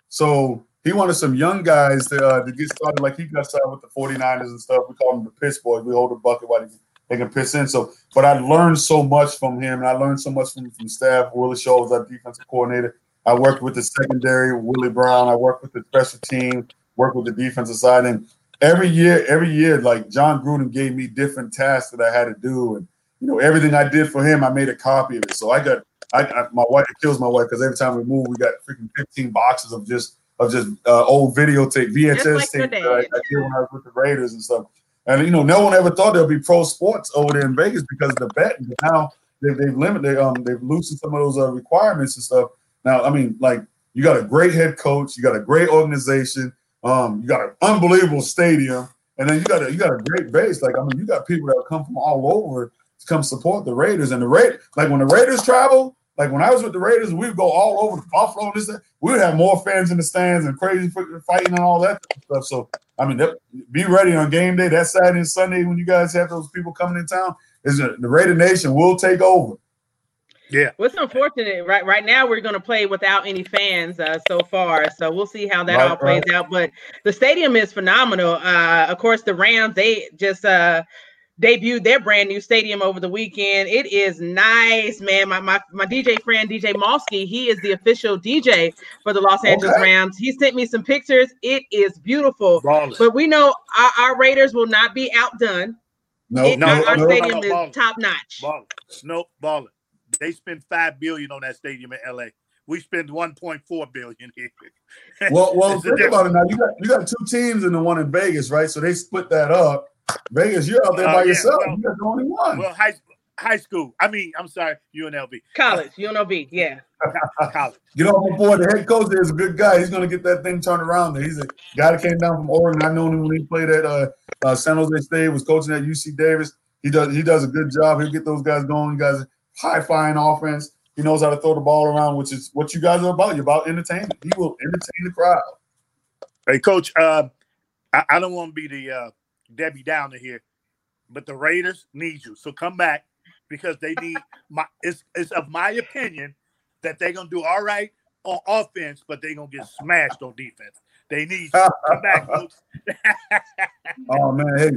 so he wanted some young guys to, uh, to get started. Like he got started with the 49ers and stuff. We call them the piss boys. We hold a bucket while they can piss in. So, but I learned so much from him, and I learned so much from from staff. Willie Shaw was our defensive coordinator. I worked with the secondary, Willie Brown. I worked with the special team, worked with the defensive side, and every year, every year, like Jon Gruden gave me different tasks that I had to do, and you know everything I did for him, I made a copy of it. So I got, I, I my wife it kills my wife because every time we move, we got freaking fifteen boxes of just of just uh, old videotape, VHS like tape that I, I did when I was with the Raiders and stuff. And you know, no one ever thought there'd be pro sports over there in Vegas because of the betting. But now they've, they've limited, they, um, they've loosened some of those uh, requirements and stuff. Now, I mean, like you got a great head coach, you got a great organization, um, you got an unbelievable stadium, and then you got a you got a great base. Like I mean, you got people that come from all over to come support the Raiders. And the Raid, like when the Raiders travel, like when I was with the Raiders, we'd go all over the Buffalo. And this, we would have more fans in the stands and crazy fighting and all that stuff. So I mean, be ready on game day. That Saturday and Sunday when you guys have those people coming in town, is the Raider Nation will take over. Yeah. What's unfortunate, right? Right now, we're going to play without any fans uh, so far, so we'll see how that right, all plays right. out. But the stadium is phenomenal. Uh, of course, the Rams they just uh, debuted their brand new stadium over the weekend. It is nice, man. My my, my DJ friend DJ Malski, he is the official DJ for the Los Angeles okay. Rams. He sent me some pictures. It is beautiful. Ballin'. But we know our, our, Raiders will not be outdone. No, it, no, our, no, stadium no, is top notch. Ballin'. Nope, balling. They spend five billion on that stadium in LA. We spend 1.4 billion here. *laughs* well, well, think about it now. You got you got two teams in the one in Vegas, right? So they split that up. Vegas, you're out there uh, by yeah, yourself. Well, you're the only one. Well, high high school. I mean, I'm sorry, UNLV. College, UNLV, yeah. *laughs* College. Get off board. The head coach there is a good guy. He's going to get that thing turned around. There. He's a guy that came down from Oregon. I know him when he played at uh, uh, San Jose State. Was coaching at UC Davis. He does. He does a good job. He'll get those guys going. You guys high flying offense. He knows how to throw the ball around, which is what you guys are about. You're about entertainment. He will entertain the crowd. Hey, coach, uh, I, I, don't want to be the uh, Debbie Downer here, but the Raiders need you. So come back because they need my. It's, it's of my opinion that they're gonna do all right on offense, but they're gonna get smashed on defense. They need you. Come back, folks. *laughs* oh man, hey,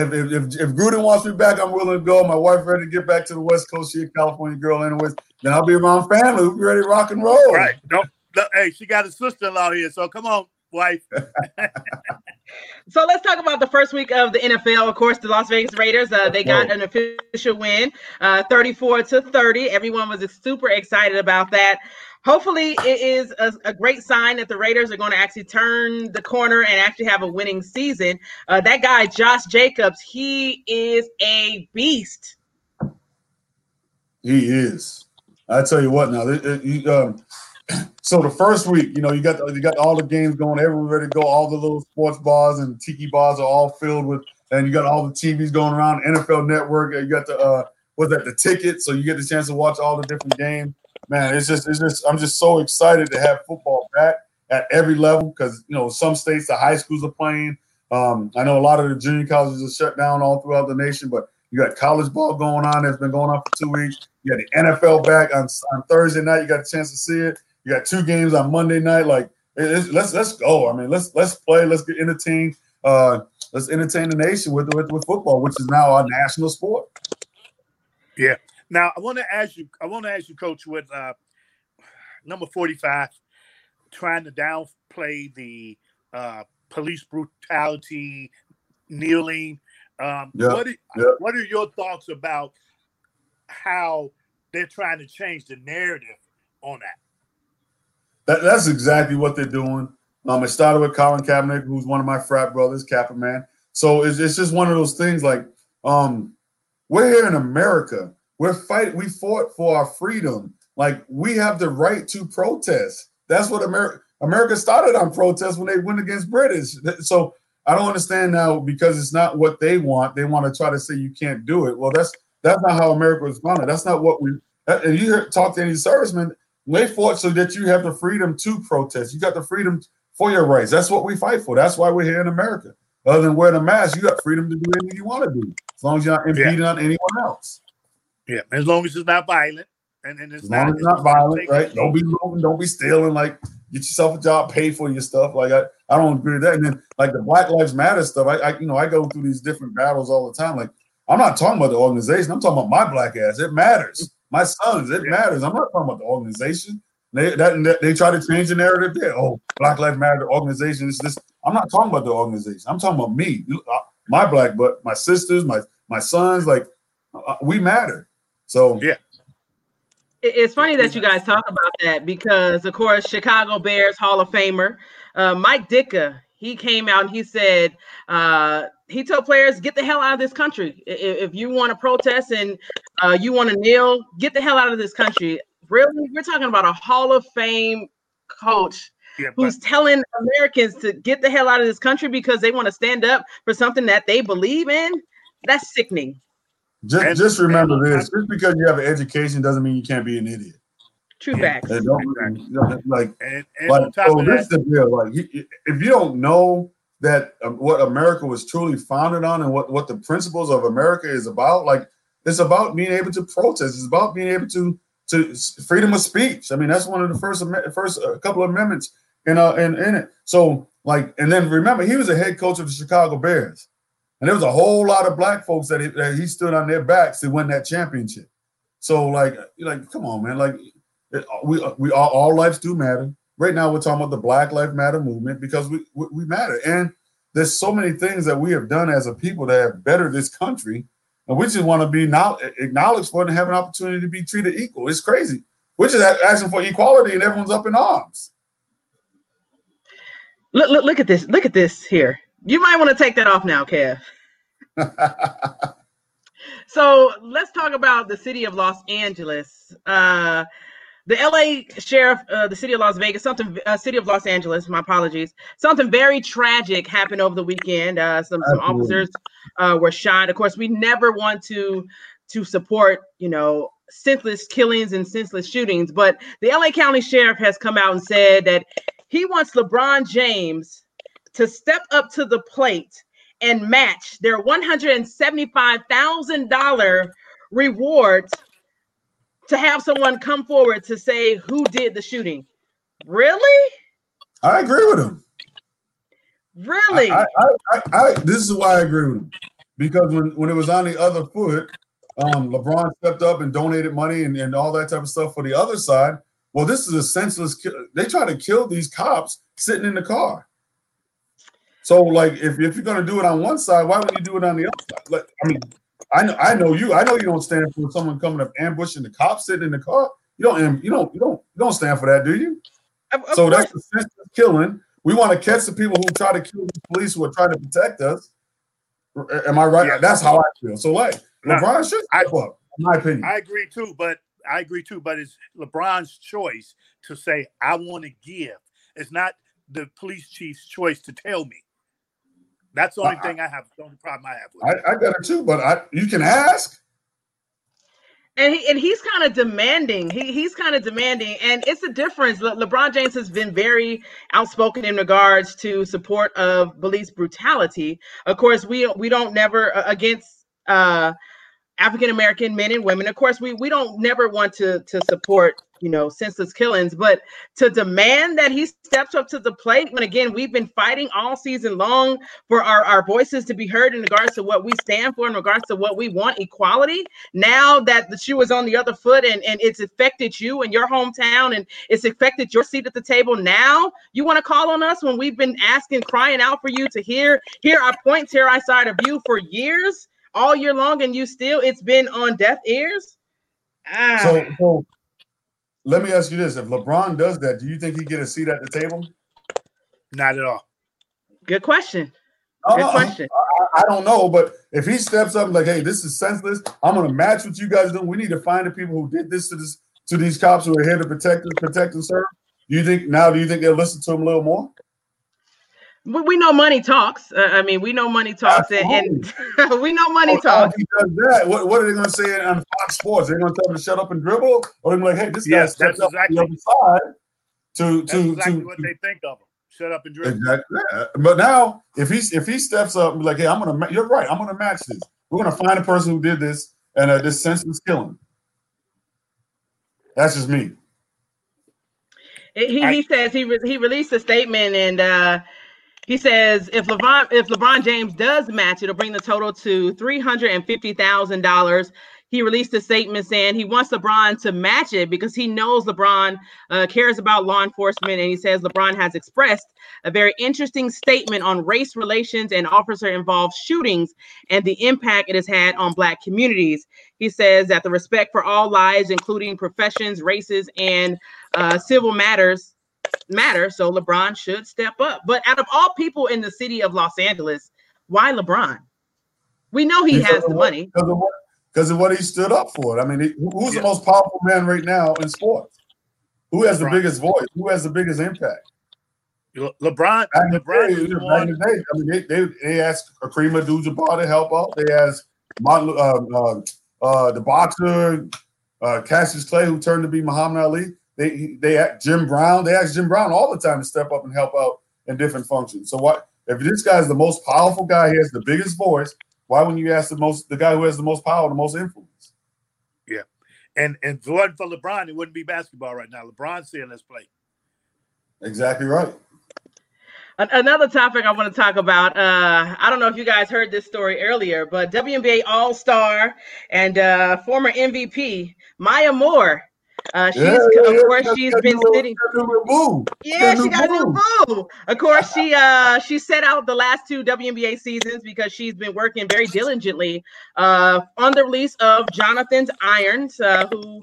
if, if, if, if Gruden wants me back, I'm willing to go. My wife ready to get back to the West Coast. She's a California girl, anyways. Then I'll be around family. We'll be ready to rock and roll. Right. No, no hey, she got a sister-in-law here, so come on, wife. *laughs* so let's talk about the first week of the NFL. Of course, the Las Vegas Raiders, uh, they got an official win, uh, 34 to 30. Everyone was super excited about that hopefully it is a, a, great sign that the Raiders are going to actually turn the corner and actually have a winning season. Uh, that guy, Josh Jacobs, he is a beast. He is. I tell you what, now, it, it, um, *clears throat* so the first week, you know, you got you got all the games going, everywhere to go. All the little sports bars and tiki bars are all filled with, and you got all the TVs going around. NFL Network, you got the uh, what's that? The ticket, so you get the chance to watch all the different games man, it's just it's just I'm just so excited to have football back at every level because you know some states the high schools are playing. Um, I know a lot of the junior colleges are shut down all throughout the nation, but you got college ball going on that's been going on for two weeks. You got the NFL back on, on Thursday night. You got a chance to see it. You got two games on Monday night. Like let's let's go. I mean, let's let's play. Let's get entertained. Uh, let's entertain the nation with, with with football, which is now our national sport. Yeah, now I want to ask you. I want to ask you, Coach, with uh, number forty-five, trying to downplay the uh, police brutality, kneeling. Um, yeah, what, are, yeah. what are your thoughts about how they're trying to change the narrative on that? that that's exactly what they're doing. Um, it started with Colin Kaepernick, who's one of my frat brothers, Kappa man. So it's, it's just one of those things like um, we're here in America we're fighting. We fought for our freedom. Like we have the right to protest. That's what America America started on protest when they went against British. So I don't understand now because it's not what they want. They want to try to say you can't do it. Well, that's that's not how America was founded. That's not what we. And you hear, talk to any serviceman, they fought so that you have the freedom to protest. You got the freedom for your rights. That's what we fight for. That's why we're here in America. Other than wearing a mask, you got freedom to do anything you want to do, as long as you're not impeding yeah. on anyone else. Yeah, as long as it's not violent, and, and it's as long not, as it's not violent, right? Don't be moving, don't be stealing. Like, get yourself a job, pay for your stuff. Like, I, I don't agree with that. And then, like the Black Lives Matter stuff, I, I, you know, I go through these different battles all the time. Like, I'm not talking about the organization. I'm talking about my black ass. It matters. My sons, it yeah. matters. I'm not talking about the organization. They that they try to change the narrative there. Oh, Black Lives Matter organization is this. I'm not talking about the organization. I'm talking about me, uh, my black, but my sisters, my my sons. Like uh, uh, we matter. So yeah. It's funny that you guys talk about that because, of course, Chicago Bears Hall of Famer uh, Mike Ditka he came out and he said uh, he told players get the hell out of this country if, if you want to protest and uh, you want to kneel get the hell out of this country Really, we're talking about a Hall of Fame coach yeah, who's telling Americans to get the hell out of this country because they want to stand up for something that they believe in. That's sickening. Just, and, just remember and, this: just because you have an education doesn't mean you can't be an idiot. True facts. like, and, and like, so this is the deal. Like, if you don't know that um, what America was truly founded on and what what the principles of America is about, like, it's about being able to protest. It's about being able to to freedom of speech. I mean, that's one of the first first uh, couple of amendments in uh in, in it. So like, and then remember, he was a head coach of the Chicago Bears, and there was a whole lot of black folks that he, that he stood on their backs to win that championship. So like, like, come on, man, like it, uh, we uh, we all, all lives do matter. Right now, we're talking about the Black Lives Matter movement because we, we we matter, and there's so many things that we have done as a people that have bettered this country and we just want to be now acknowledged for it and have an opportunity to be treated equal. It's crazy. We're just asking for equality, and everyone's up in arms. Look, look, look at this. Look at this here. You might want to take that off now, Kev. *laughs* so let's talk about the city of Los Angeles. Uh, the LA sheriff, uh, the city of Las Vegas, something, uh, city of Los Angeles. My apologies. Something very tragic happened over the weekend. Uh, some some officers uh, were shot. Of course, we never want to to support, you know, senseless killings and senseless shootings. But the LA County sheriff has come out and said that he wants LeBron James to step up to the plate and match their one hundred and seventy five thousand dollar reward to have someone come forward to say who did the shooting. Really? I agree with him. Really? I, I, I, this is why I agree with him. Because when, when it was on the other foot, um, LeBron stepped up and donated money and, and all that type of stuff for the other side. Well, this is a senseless. They try to kill these cops sitting in the car. So, like, if, if you're going to do it on one side, why would you do it on the other side? Like, I mean, I know, I know you. I know you don't stand for someone coming up ambushing the cops sitting in the car. You don't, you don't, you don't, you don't stand for that, do you? Of, of so course. that's the sense of killing. We want to catch the people who try to kill the police who are trying to protect us. Am I right? Yeah. That's how I feel. So, like, now, LeBron should I, up, in my opinion. I agree too, but I agree too. But it's LeBron's choice to say, "I want to give." It's not the police chief's choice to tell me. That's the only I, thing I have. The only problem I have with I, I got it too, but I you can ask. And he and he's kind of demanding. He he's kind of demanding, and it's a difference. Le- LeBron James has been very outspoken in regards to support of police brutality. Of course, we we don't never uh, against uh, African American men and women. Of course, we we don't never want to to support you know, senseless killings, but to demand that he steps up to the plate when again we've been fighting all season long for our, our voices to be heard in regards to what we stand for, in regards to what we want, equality. Now that the shoe is on the other foot and, and it's affected you and your hometown and it's affected your seat at the table. Now you want to call on us when we've been asking, crying out for you to hear, hear our points, hear our side of you for years, all year long, and you still it's been on deaf ears. Ah. So, so let me ask you this: If LeBron does that, do you think he get a seat at the table? Not at all. Good question. Good uh, question. I, I, don't know, but if he steps up like, "Hey, this is senseless. I'm going to match what you guys do. We need to find the people who did this to this to these cops who are here to protect us, protect and serve." Do you think now? Do you think they'll listen to him a little more? We, we know money talks. Uh, I mean, we know money talks, and, and *laughs* we know money oh, talks. He does that. What, what are they going to say on Fox Sports? They're going to tell him to shut up and dribble, or they're going like, "Hey, this guy yes, steps up exactly. the other side to that's to exactly to what they think of him. Shut up and dribble." Exactly. Yeah. But now, if he if he steps up and be like, "Hey, I'm going to," you're right. I'm going to match this. We're going to find a person who did this, and uh, this senseless killing. That's just me. He, he says he re- he released a statement and uh, he says if LeBron if LeBron James does match, it'll bring the total to three hundred and fifty thousand dollars he released a statement saying he wants LeBron to match it because he knows LeBron uh, cares about law enforcement. And he says LeBron has expressed a very interesting statement on race relations and officer involved shootings and the impact it has had on Black communities. He says that the respect for all lives, including professions, races, and uh, civil matters, matter. So LeBron should step up. But out of all people in the city of Los Angeles, why LeBron? We know he because has the money because of what he stood up for. I mean, he, who's yeah. the most powerful man right now in sports? Who has the biggest voice? Who has the biggest impact? Le- LeBron. Back LeBron. Day, back day, I mean, they, they, they asked Kareem Abdul-Jabbar to help out. They asked Martin, uh, uh, uh, the boxer uh, Cassius Clay, who turned to be Muhammad Ali. They they asked Jim Brown. They ask Jim Brown all the time to step up and help out in different functions. So what if this guy is the most powerful guy? He has the biggest voice. Why wouldn't you ask the most the guy who has the most power, the most influence? Yeah. And and if it wasn't for LeBron, it wouldn't be basketball right now. LeBron saying let's play. Exactly right. Another topic I want to talk about. Uh, I don't know if you guys heard this story earlier, but WNBA All Star and uh, former MVP Maya Moore uh, she's yeah, yeah, of course she's been sitting. Yeah, she got a new boo. Of course, she uh she set out the last two WNBA seasons because she's been working very diligently uh on the release of Jonathan's Irons, uh, who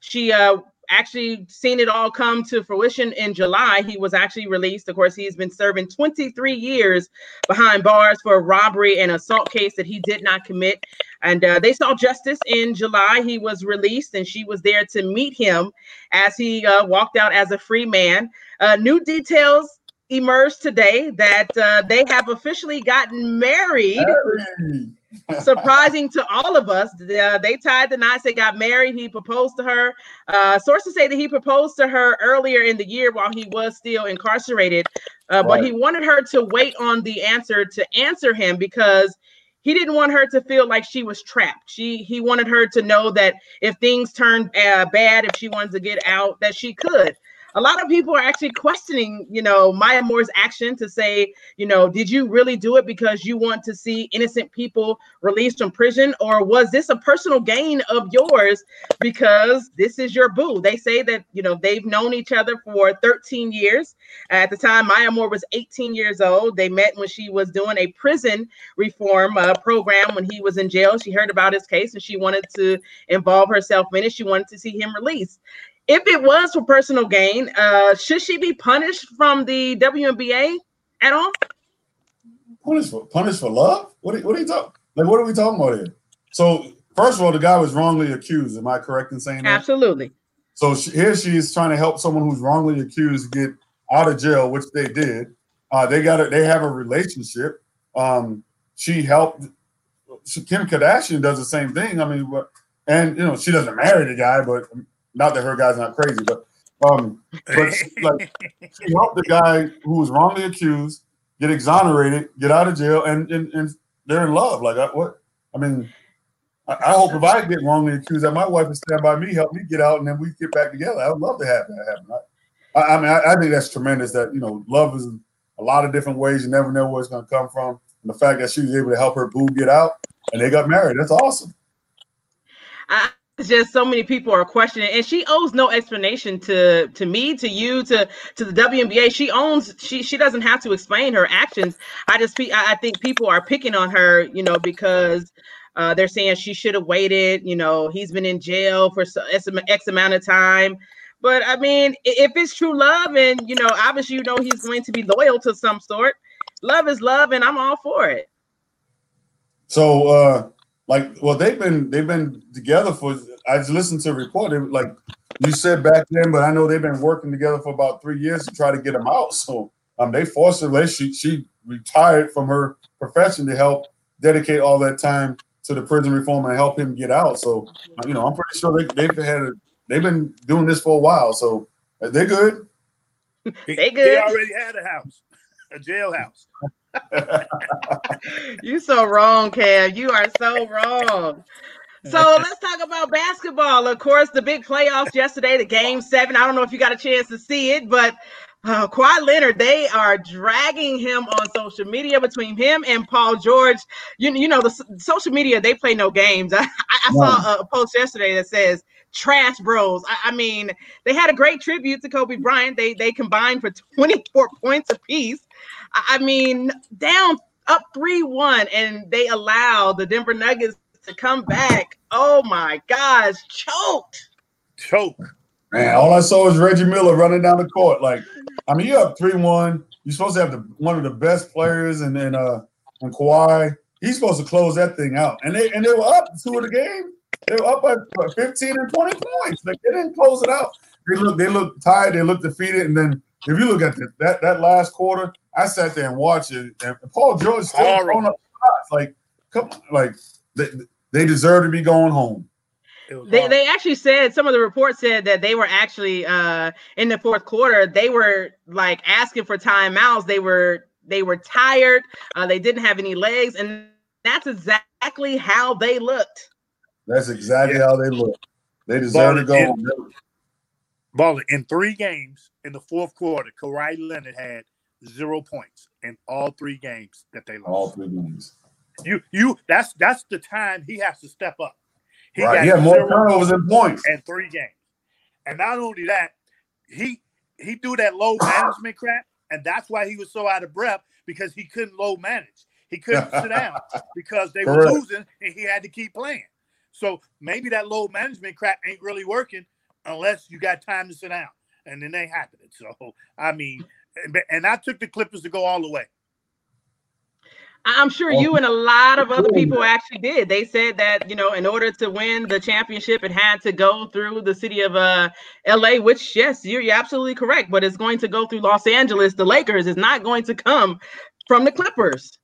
she uh actually seen it all come to fruition in July. He was actually released. Of course, he's been serving 23 years behind bars for a robbery and assault case that he did not commit. And uh, they saw justice in July. He was released, and she was there to meet him as he uh, walked out as a free man. Uh, new details emerged today that uh, they have officially gotten married. Married surprising to all of us. Uh, they tied the knots. They got married. He proposed to her. Uh, sources say that he proposed to her earlier in the year while he was still incarcerated, uh, right. but he wanted her to wait on the answer to answer him because he didn't want her to feel like she was trapped. She he wanted her to know that if things turned uh, bad, if she wanted to get out, that she could a lot of people are actually questioning, you know, Maya Moore's action to say, you know, did you really do it because you want to see innocent people released from prison, or was this a personal gain of yours because this is your boo? They say that you know they've known each other for 13 years. At the time, Maya Moore was 18 years old. They met when she was doing a prison reform uh, program when he was in jail. She heard about his case and she wanted to involve herself in it. She wanted to see him released if it was for personal gain, uh, should she be punished from the WNBA at all? Punished for punished for love? What are, what are you talking? Like, what are we talking about here? So, first of all, the guy was wrongly accused. Am I correct in saying that? Absolutely. So she, here she is trying to help someone who's wrongly accused get out of jail, which they did. Uh, they got it. They have a relationship. Um, she helped. She, Kim Kardashian does the same thing. I mean, but and you know she doesn't marry the guy, but not that her guy's not crazy, but um, but she, *laughs* like she helped the guy who was wrongly accused get exonerated, get out of jail, and and, and they're in love. Like I, what? I mean, I, I, hope if I get wrongly accused, that my wife would stand by me, help me get out, and then we get back together. I would love to have that happen. I, I mean, I, I, think that's tremendous. That you know, love is a lot of different ways. You never know where it's going to come from. And the fact that she was able to help her boo get out, and they got married, that's awesome. I just so many people are questioning and she owes no explanation to to me to you to to the WNBA she owns she she doesn't have to explain her actions. I just I think people are picking on her you know because uh, they're saying she should have waited you know he's been in jail for X, X amount of time. But I mean if it's true love and you know obviously you know he's going to be loyal to some sort love is love and I'm all for it. So uh like well they've been they've been together for I just listened to a report. It, like you said back then, but I know they've been working together for about three years to try to get him out. So Um, they forced her. She she retired from her profession to help dedicate all that time to the prison reform and help him get out. So you know, I'm pretty sure they, they've had a, they've been doing this for a while. So they're good. they good. He already had a house, a jailhouse. *laughs* you so wrong, Cam. You are so wrong. So let's talk about basketball. Of course, the big playoffs yesterday, the game seven. I don't know if you got a chance to see it, but uh, Kawhi Leonard, they are dragging him on social media between him and Paul George. You, you know, the social media, they play no games. *laughs* I, I saw a post yesterday that says trash bros. I, I, mean, they had a great tribute to Kobe Bryant. They they combined for *laughs* 24 points apiece. I, I mean, down up 3-1, and they allowed the Denver Nuggets to come back. Oh my gosh, choked. Choke. Man, all I saw was Reggie Miller running down the court. Like, I mean, you're up 3-1. You're supposed to have the one of the best players and then uh and Kawhi. He's supposed to close that thing out. And they and they were up two of the game. They were up by 15 and 20 points. Like they didn't close it out. They look they look tired, they look defeated. And then if you look at the, that that last quarter, I sat there and watched it. And Paul George still throwing up shots. Like, come on, like they, they deserve to be going home. They, they actually said some of the reports said that they were actually uh in the fourth quarter they were like asking for timeouts they were they were tired uh they didn't have any legs and that's exactly how they looked that's exactly yeah. how they look. They deserve to go. In, Baller, in three games in the fourth quarter, Kawhi Leonard had zero points in all three games that they lost. All three games. You you that's that's the time he has to step up. He right. got more turnovers and points in three games. And not only that, he he threw that low *laughs* management crap, and that's why he was so out of breath because he couldn't low manage. He couldn't sit down *laughs* because they were losing and he had to keep playing. So maybe that load management crap ain't really working unless you got time to sit down, and then they happening. *laughs* So I mean, and I took the Clippers to go all the way. I'm sure you and a lot of other people actually did. They said that you know, in order to win the championship, it had to go through the city of uh, LA. Which, yes, you're, you're absolutely correct. But it's going to go through Los Angeles. The Lakers is not going to come from the Clippers.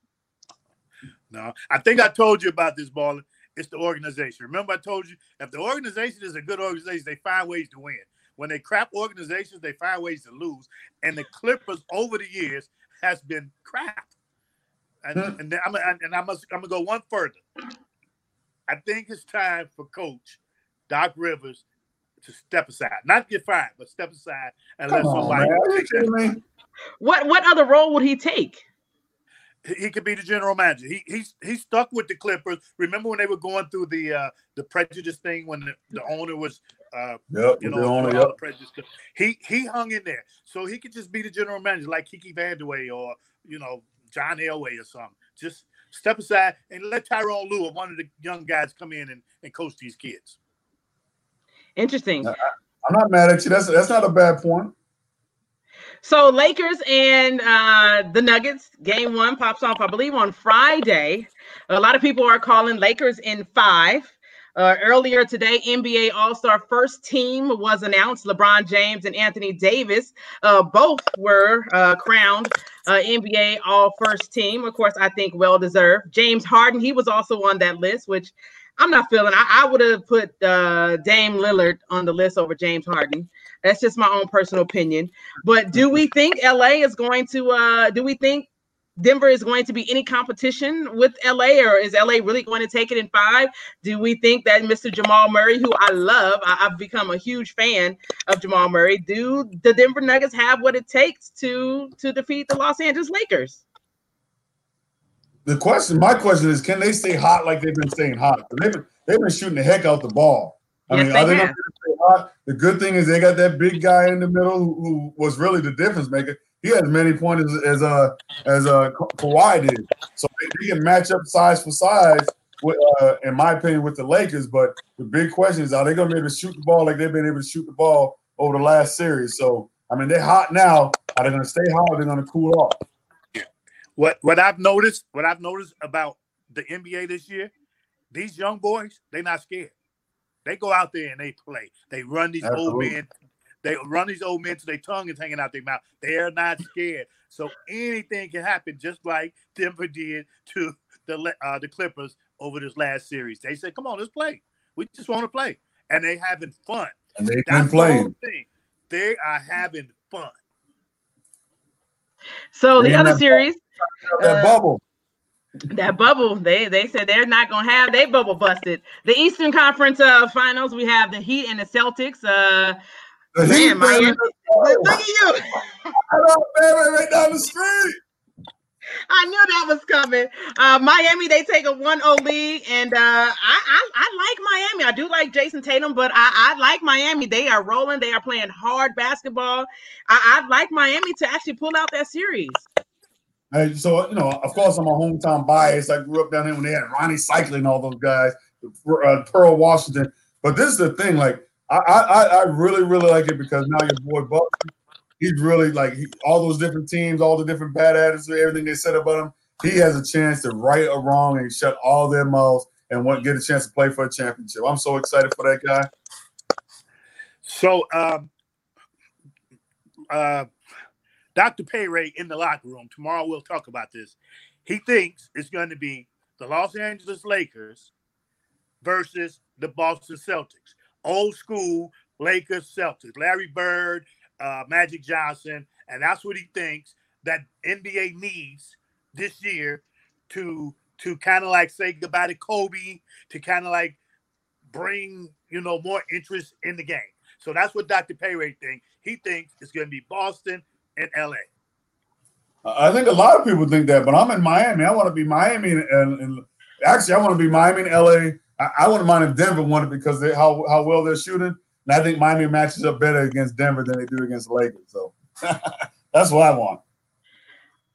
No, I think I told you about this, Ballin. It's the organization. Remember, I told you if the organization is a good organization, they find ways to win. When they crap organizations, they find ways to lose. And the Clippers over the years has been crap. And, hmm. and I'm and I must I'm gonna go one further. I think it's time for Coach Doc Rivers to step aside, not get fired, but step aside and Come let somebody. On, what what other role would he take? He could be the general manager. He he's he's stuck with the Clippers. Remember when they were going through the uh the prejudice thing when the, the owner was uh yep, you know owner, yep. prejudice. He he hung in there. So he could just be the general manager like Kiki Vandeweghe or you know John Elway or something. Just step aside and let Tyronn Lue or one of the young guys come in and, and coach these kids. Interesting. I, I'm not mad at you. That's that's not a bad point. So Lakers and uh, the Nuggets game one pops off, I believe, on Friday. A lot of people are calling Lakers in five. Uh, earlier today, NBA All Star first team was announced. LeBron James and Anthony Davis uh, both were uh, crowned uh, NBA All First Team. Of course, I think well deserved. James Harden, he was also on that list, which I'm not feeling. I, I would have put uh, Dame Lillard on the list over James Harden. That's just my own personal opinion. But do we think LA is going to? Uh, do we think Denver is going to be any competition with LA, or is LA really going to take it in five? Do we think that Mr. Jamal Murray, who I love, I, have become a huge fan of Jamal Murray, do the Denver Nuggets have what it takes to to defeat the Los Angeles Lakers? The question, my question is, can they stay hot like they've been staying hot? They've been, they've been shooting the heck out the ball. I yes, mean, are they going to stay hot? The good thing is they got that big guy in the middle who, who was really the difference maker. He had as many points as as uh, as uh, Kawhi did, so they, they can match up size for size. With, uh, in my opinion, with the Lakers, but the big question is, are they going to be able to shoot the ball like they've been able to shoot the ball over the last series? So, I mean, they're hot now. Are they going to stay hot? Or they're going to cool off? What what I've noticed, what I've noticed about the NBA this year, these young boys, they're not scared. They go out there and they play. They run these Absolutely. old men. They run these old men to their tongue is hanging out their mouth. They're not scared. So anything can happen, just like Denver did to the uh, the Clippers over this last series. They said, "Come on, let's play. We just want to play," and they having fun. And they've been playing. The they are having fun. So the other series, that uh, bubble. That bubble, they they said they're not gonna have they bubble busted. The Eastern Conference uh finals, we have the Heat and the Celtics. Uh the man, Heat, Miami. Look at you. right down the street. I knew that was coming. Uh, Miami, they take a 1-0 lead, and uh, I, I, I like Miami. I do like Jayson Tatum, but I, I like Miami. They are rolling. They are playing hard basketball. I, I like Miami to actually pull out that series. So you know, of course, I'm a hometown bias. I grew up down there when they had Rony Seikaly, all those guys, uh, Pearl Washington. But this is the thing, like I, I, I really, really like it because now your boy Buck, he's really like he, all those different teams, all the different bad attitudes, everything they said about him. He has a chance to right a wrong and shut all their mouths and want get a chance to play for a championship. I'm so excited for that guy. So, um, uh, Dr. Ray in the locker room tomorrow. We'll talk about this. He thinks it's going to be the Los Angeles Lakers versus the Boston Celtics. Old school Lakers Celtics. Larry Bird, uh, Magic Johnson, and that's what he thinks that NBA needs this year to to kind of like say goodbye to Kobe, to kind of like bring you know more interest in the game. So that's what Dr. Payray thinks. He thinks it's going to be Boston and LA. I think a lot of people think that, but I'm in Miami. I want to be Miami, and, and actually, I want to be Miami and LA. I, I wouldn't mind if Denver won it because they, how how well they're shooting. And I think Miami matches up better against Denver than they do against the Lakers. So *laughs* that's what I want.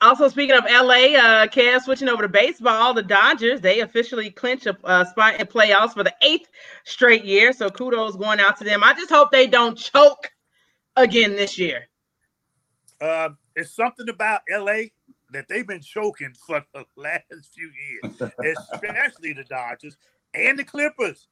Also, speaking of LA, uh, Cavs switching over to baseball, the Dodgers they officially clinch a uh, spot in playoffs for the eighth straight year. So kudos going out to them. I just hope they don't choke again this year. Uh, it's something about LA that they've been choking for the *laughs* last few years, especially the Dodgers and the Clippers.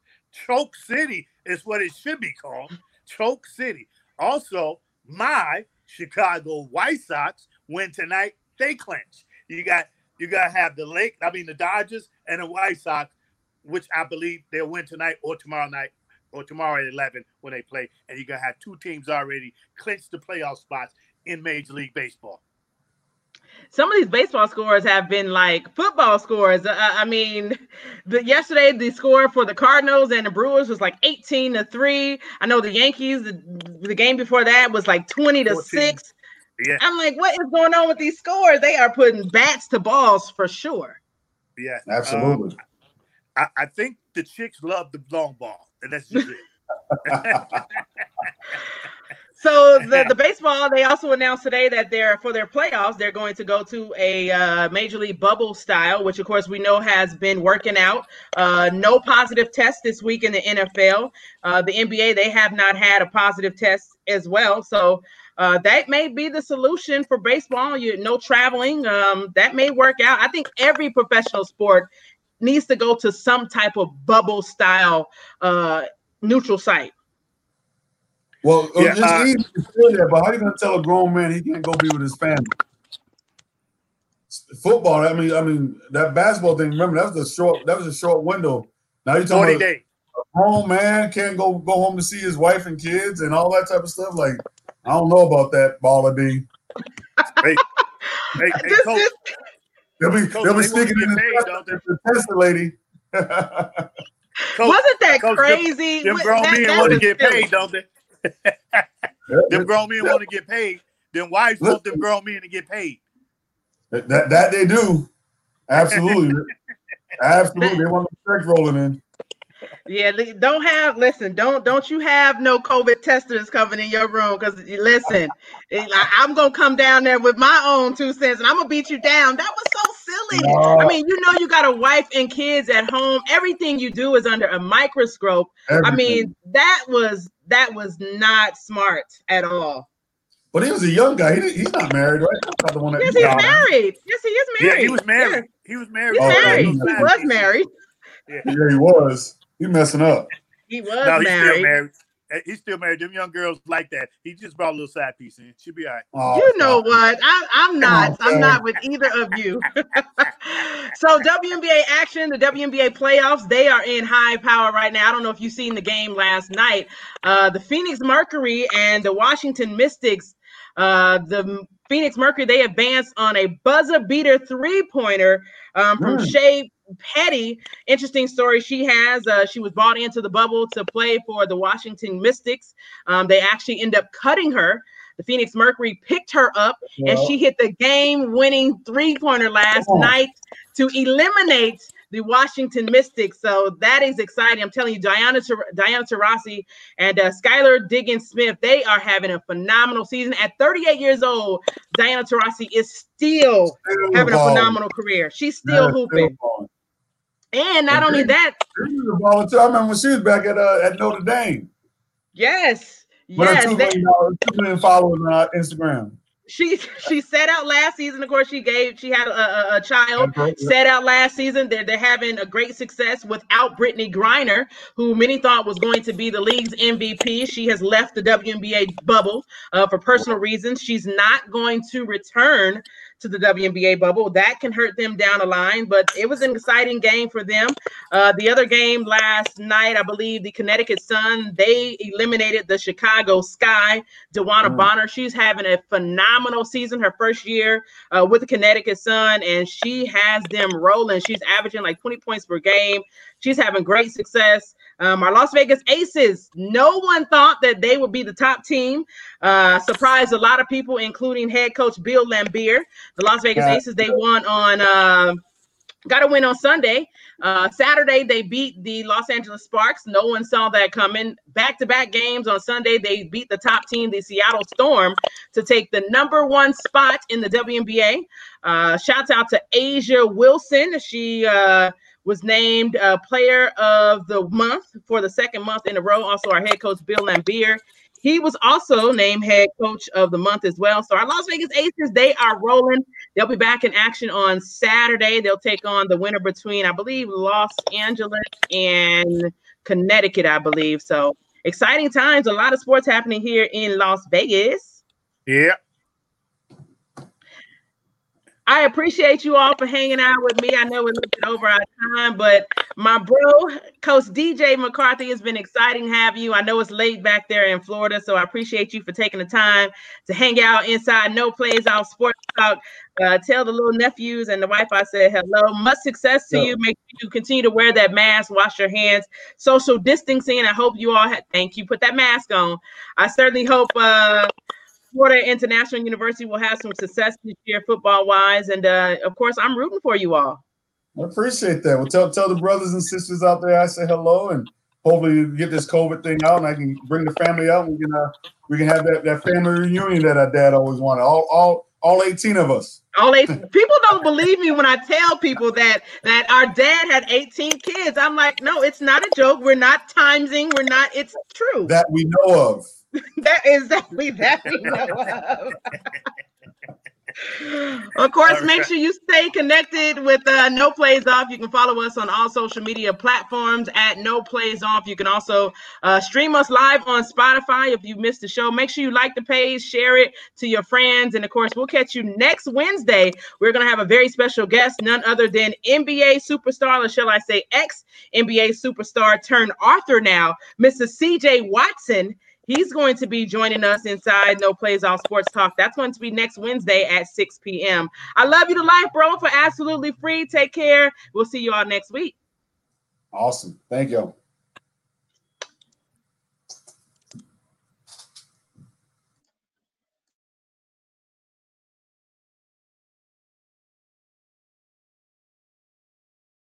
Choke City is what it should be called. Choke City. Also, my Chicago White Sox win tonight. They clinch. You got you got to have the Lake. I mean the Dodgers and the White Sox, which I believe they'll win tonight or tomorrow night or tomorrow at eleven when they play. And you got to have two teams already clinch the playoff spots in Major League Baseball some of these baseball scores have been like football scores. Uh, I mean, the yesterday the score for the Cardinals and the Brewers was like 18 to 3. I know the Yankees, the, the game before that was like 20 to 14. 6. Yeah. I'm like, what is going on with these scores? They are putting bats to balls for sure. Yeah, absolutely. Um, I, I, think the chicks love the long ball, and that's just it. *laughs* *laughs* *laughs* So the, the baseball, they also announced today that they're for their playoffs, they're going to go to a uh, major league bubble style, which of course we know has been working out. Uh, no positive test this week in the NFL. Uh, the NBA, they have not had a positive test as well. So uh, that may be the solution for baseball. You no traveling. Um, that may work out. I think every professional sport needs to go to some type of bubble style uh, neutral site. Well, yeah, it's uh, easy to say that, but how are you gonna tell a grown man he can't go be with his family? Football. I mean, I mean that basketball thing. Remember that was a short. That was a short window. Now you're talking about days. a grown man can't go go home to see his wife and kids and all that type of stuff. Like I don't know about that, Baller D. *laughs* hey, hey, hey, coach. They'll be coach, they'll be sticking in the, the test lady. *laughs* Coach, Wasn't that Coach, crazy? Them, them grown men want to get paid, don't they? *laughs* them grown men want to get paid. Then wives want them grown men to get paid. That that, that they do. Absolutely. *laughs* Absolutely. They want the sex rolling in. Yeah, don't have listen, don't don't you have no COVID testers coming in your room because listen, eh, I'm gonna come down there with my own two cents and I'm gonna beat you down. That was so silly. No. I mean, you know, you got a wife and kids at home. Everything you do is under a microscope. Everything. I mean, that was that was not smart at all. But he was a young guy. He, he's not married, right? Not the one that yes, he's married. Yes, he is married. Yeah, he was married. Yeah. He was married. He's oh, married. He was married. Yeah. yeah, he was. He messing up. He was no, married. He's still married. He's still married. Them young girls like that. He just brought a little side piece in. She'll be all right. Oh, you know what? I, I'm not. I'm not with either of you. *laughs* so WNBA action, the WNBA playoffs, they are in high power right now. I don't know if you've seen the game last night. Uh, the Phoenix Mercury and the Washington Mystics. Uh, the Phoenix Mercury they advanced on a buzzer beater three pointer um, from mm. Shey Peddy, interesting story she has. Uh, she was bought into the bubble to play for the Washington Mystics. Um, they actually end up cutting her. The Phoenix Mercury picked her up and she hit the game winning three pointer last night to eliminate the Washington Mystics. So that is exciting. I'm telling you, Diana, Diana Taurasi and uh, Skylar Diggins Smith, they are having a phenomenal season. At 38 years old, Diana Taurasi is still, having a phenomenal career. She's still hooping. And not only that, I remember when she was back at uh, at Notre Dame. Yes, yes. Two million, two million followers on uh, Instagram. She she set out last season. Of course, she gave she had a, a, a child. Set out last season. They're they're having a great success without Brittney Griner, who many thought was going to be the league's MVP. She has left the WNBA bubble uh, for personal reasons. She's not going to return to the WNBA bubble. That can hurt them down the line, but it was an exciting game for them. Uh, the other game last night, I believe the Connecticut Sun, they eliminated the Chicago Sky. DeWanna mm. Bonner, she's having a phenomenal season, her first year uh, with the Connecticut Sun, and she has them rolling. She's averaging like 20 points per game. She's having great success. Um, our Las Vegas Aces, no one thought that they would be the top team. Uh, surprised a lot of people, including head coach Bill Laimbeer. The Las Vegas yeah. Aces, they won on, uh, got a win on Sunday. Uh, Saturday, they beat the Los Angeles Sparks. No one saw that coming. Back to back games on Sunday, they beat the top team, the Seattle Storm, to take the number one spot in the WNBA. Uh, shouts out to A'ja Wilson. She, uh, was named uh, Player of the Month for the second month in a row. Also, our head coach Bill Laimbeer. He was also named head coach of the month as well. So our Las Vegas Aces, they are rolling. They'll be back in action on Saturday. They'll take on the winner between, I believe, Los Angeles and Connecticut, I believe. So exciting times. A lot of sports happening here in Las Vegas. Yeah. I appreciate you all for hanging out with me. I know we're looking over our time, but my bro, Coach DJ McCarthy, has been exciting to have you. I know it's late back there in Florida, so I appreciate you for taking the time to hang out inside No Plays Off Sports Talk. Uh, tell the little nephews and the wife I said hello. Much success to you. Make sure you continue to wear that mask, wash your hands, social distancing. I hope you all had, thank you. Put that mask on. I certainly hope uh, Florida International University will have some success this year, football wise, and uh, of course, I'm rooting for you all. I appreciate that. Well, tell tell the brothers and sisters out there I say hello, and hopefully get this COVID thing out, and I can bring the family out. And we can uh, we can have that, that family reunion that our dad always wanted. All all all 18 of us. All 18. people don't believe me when I tell people that that our dad had 18 kids. I'm like, no, it's not a joke. We're not timesing. We're not. It's true. That we know of. *laughs* that is exactly that we know *laughs* of. of course, make sure you stay connected with uh, No Plays Off. You can follow us on all social media platforms at No Plays Off. You can also uh, stream us live on Spotify if you missed the show. Make sure you like the page, share it to your friends, and of course, we'll catch you next Wednesday. We're going to have a very special guest, none other than NBA superstar, or shall I say, ex NBA superstar turned author now, Mr. CJ Watson. He's going to be joining us inside No Plays Off Sports Talk. That's going to be next Wednesday at 6 p.m. I love you to life, bro, for absolutely free. Take care. We'll see you all next week. Awesome. Thank you.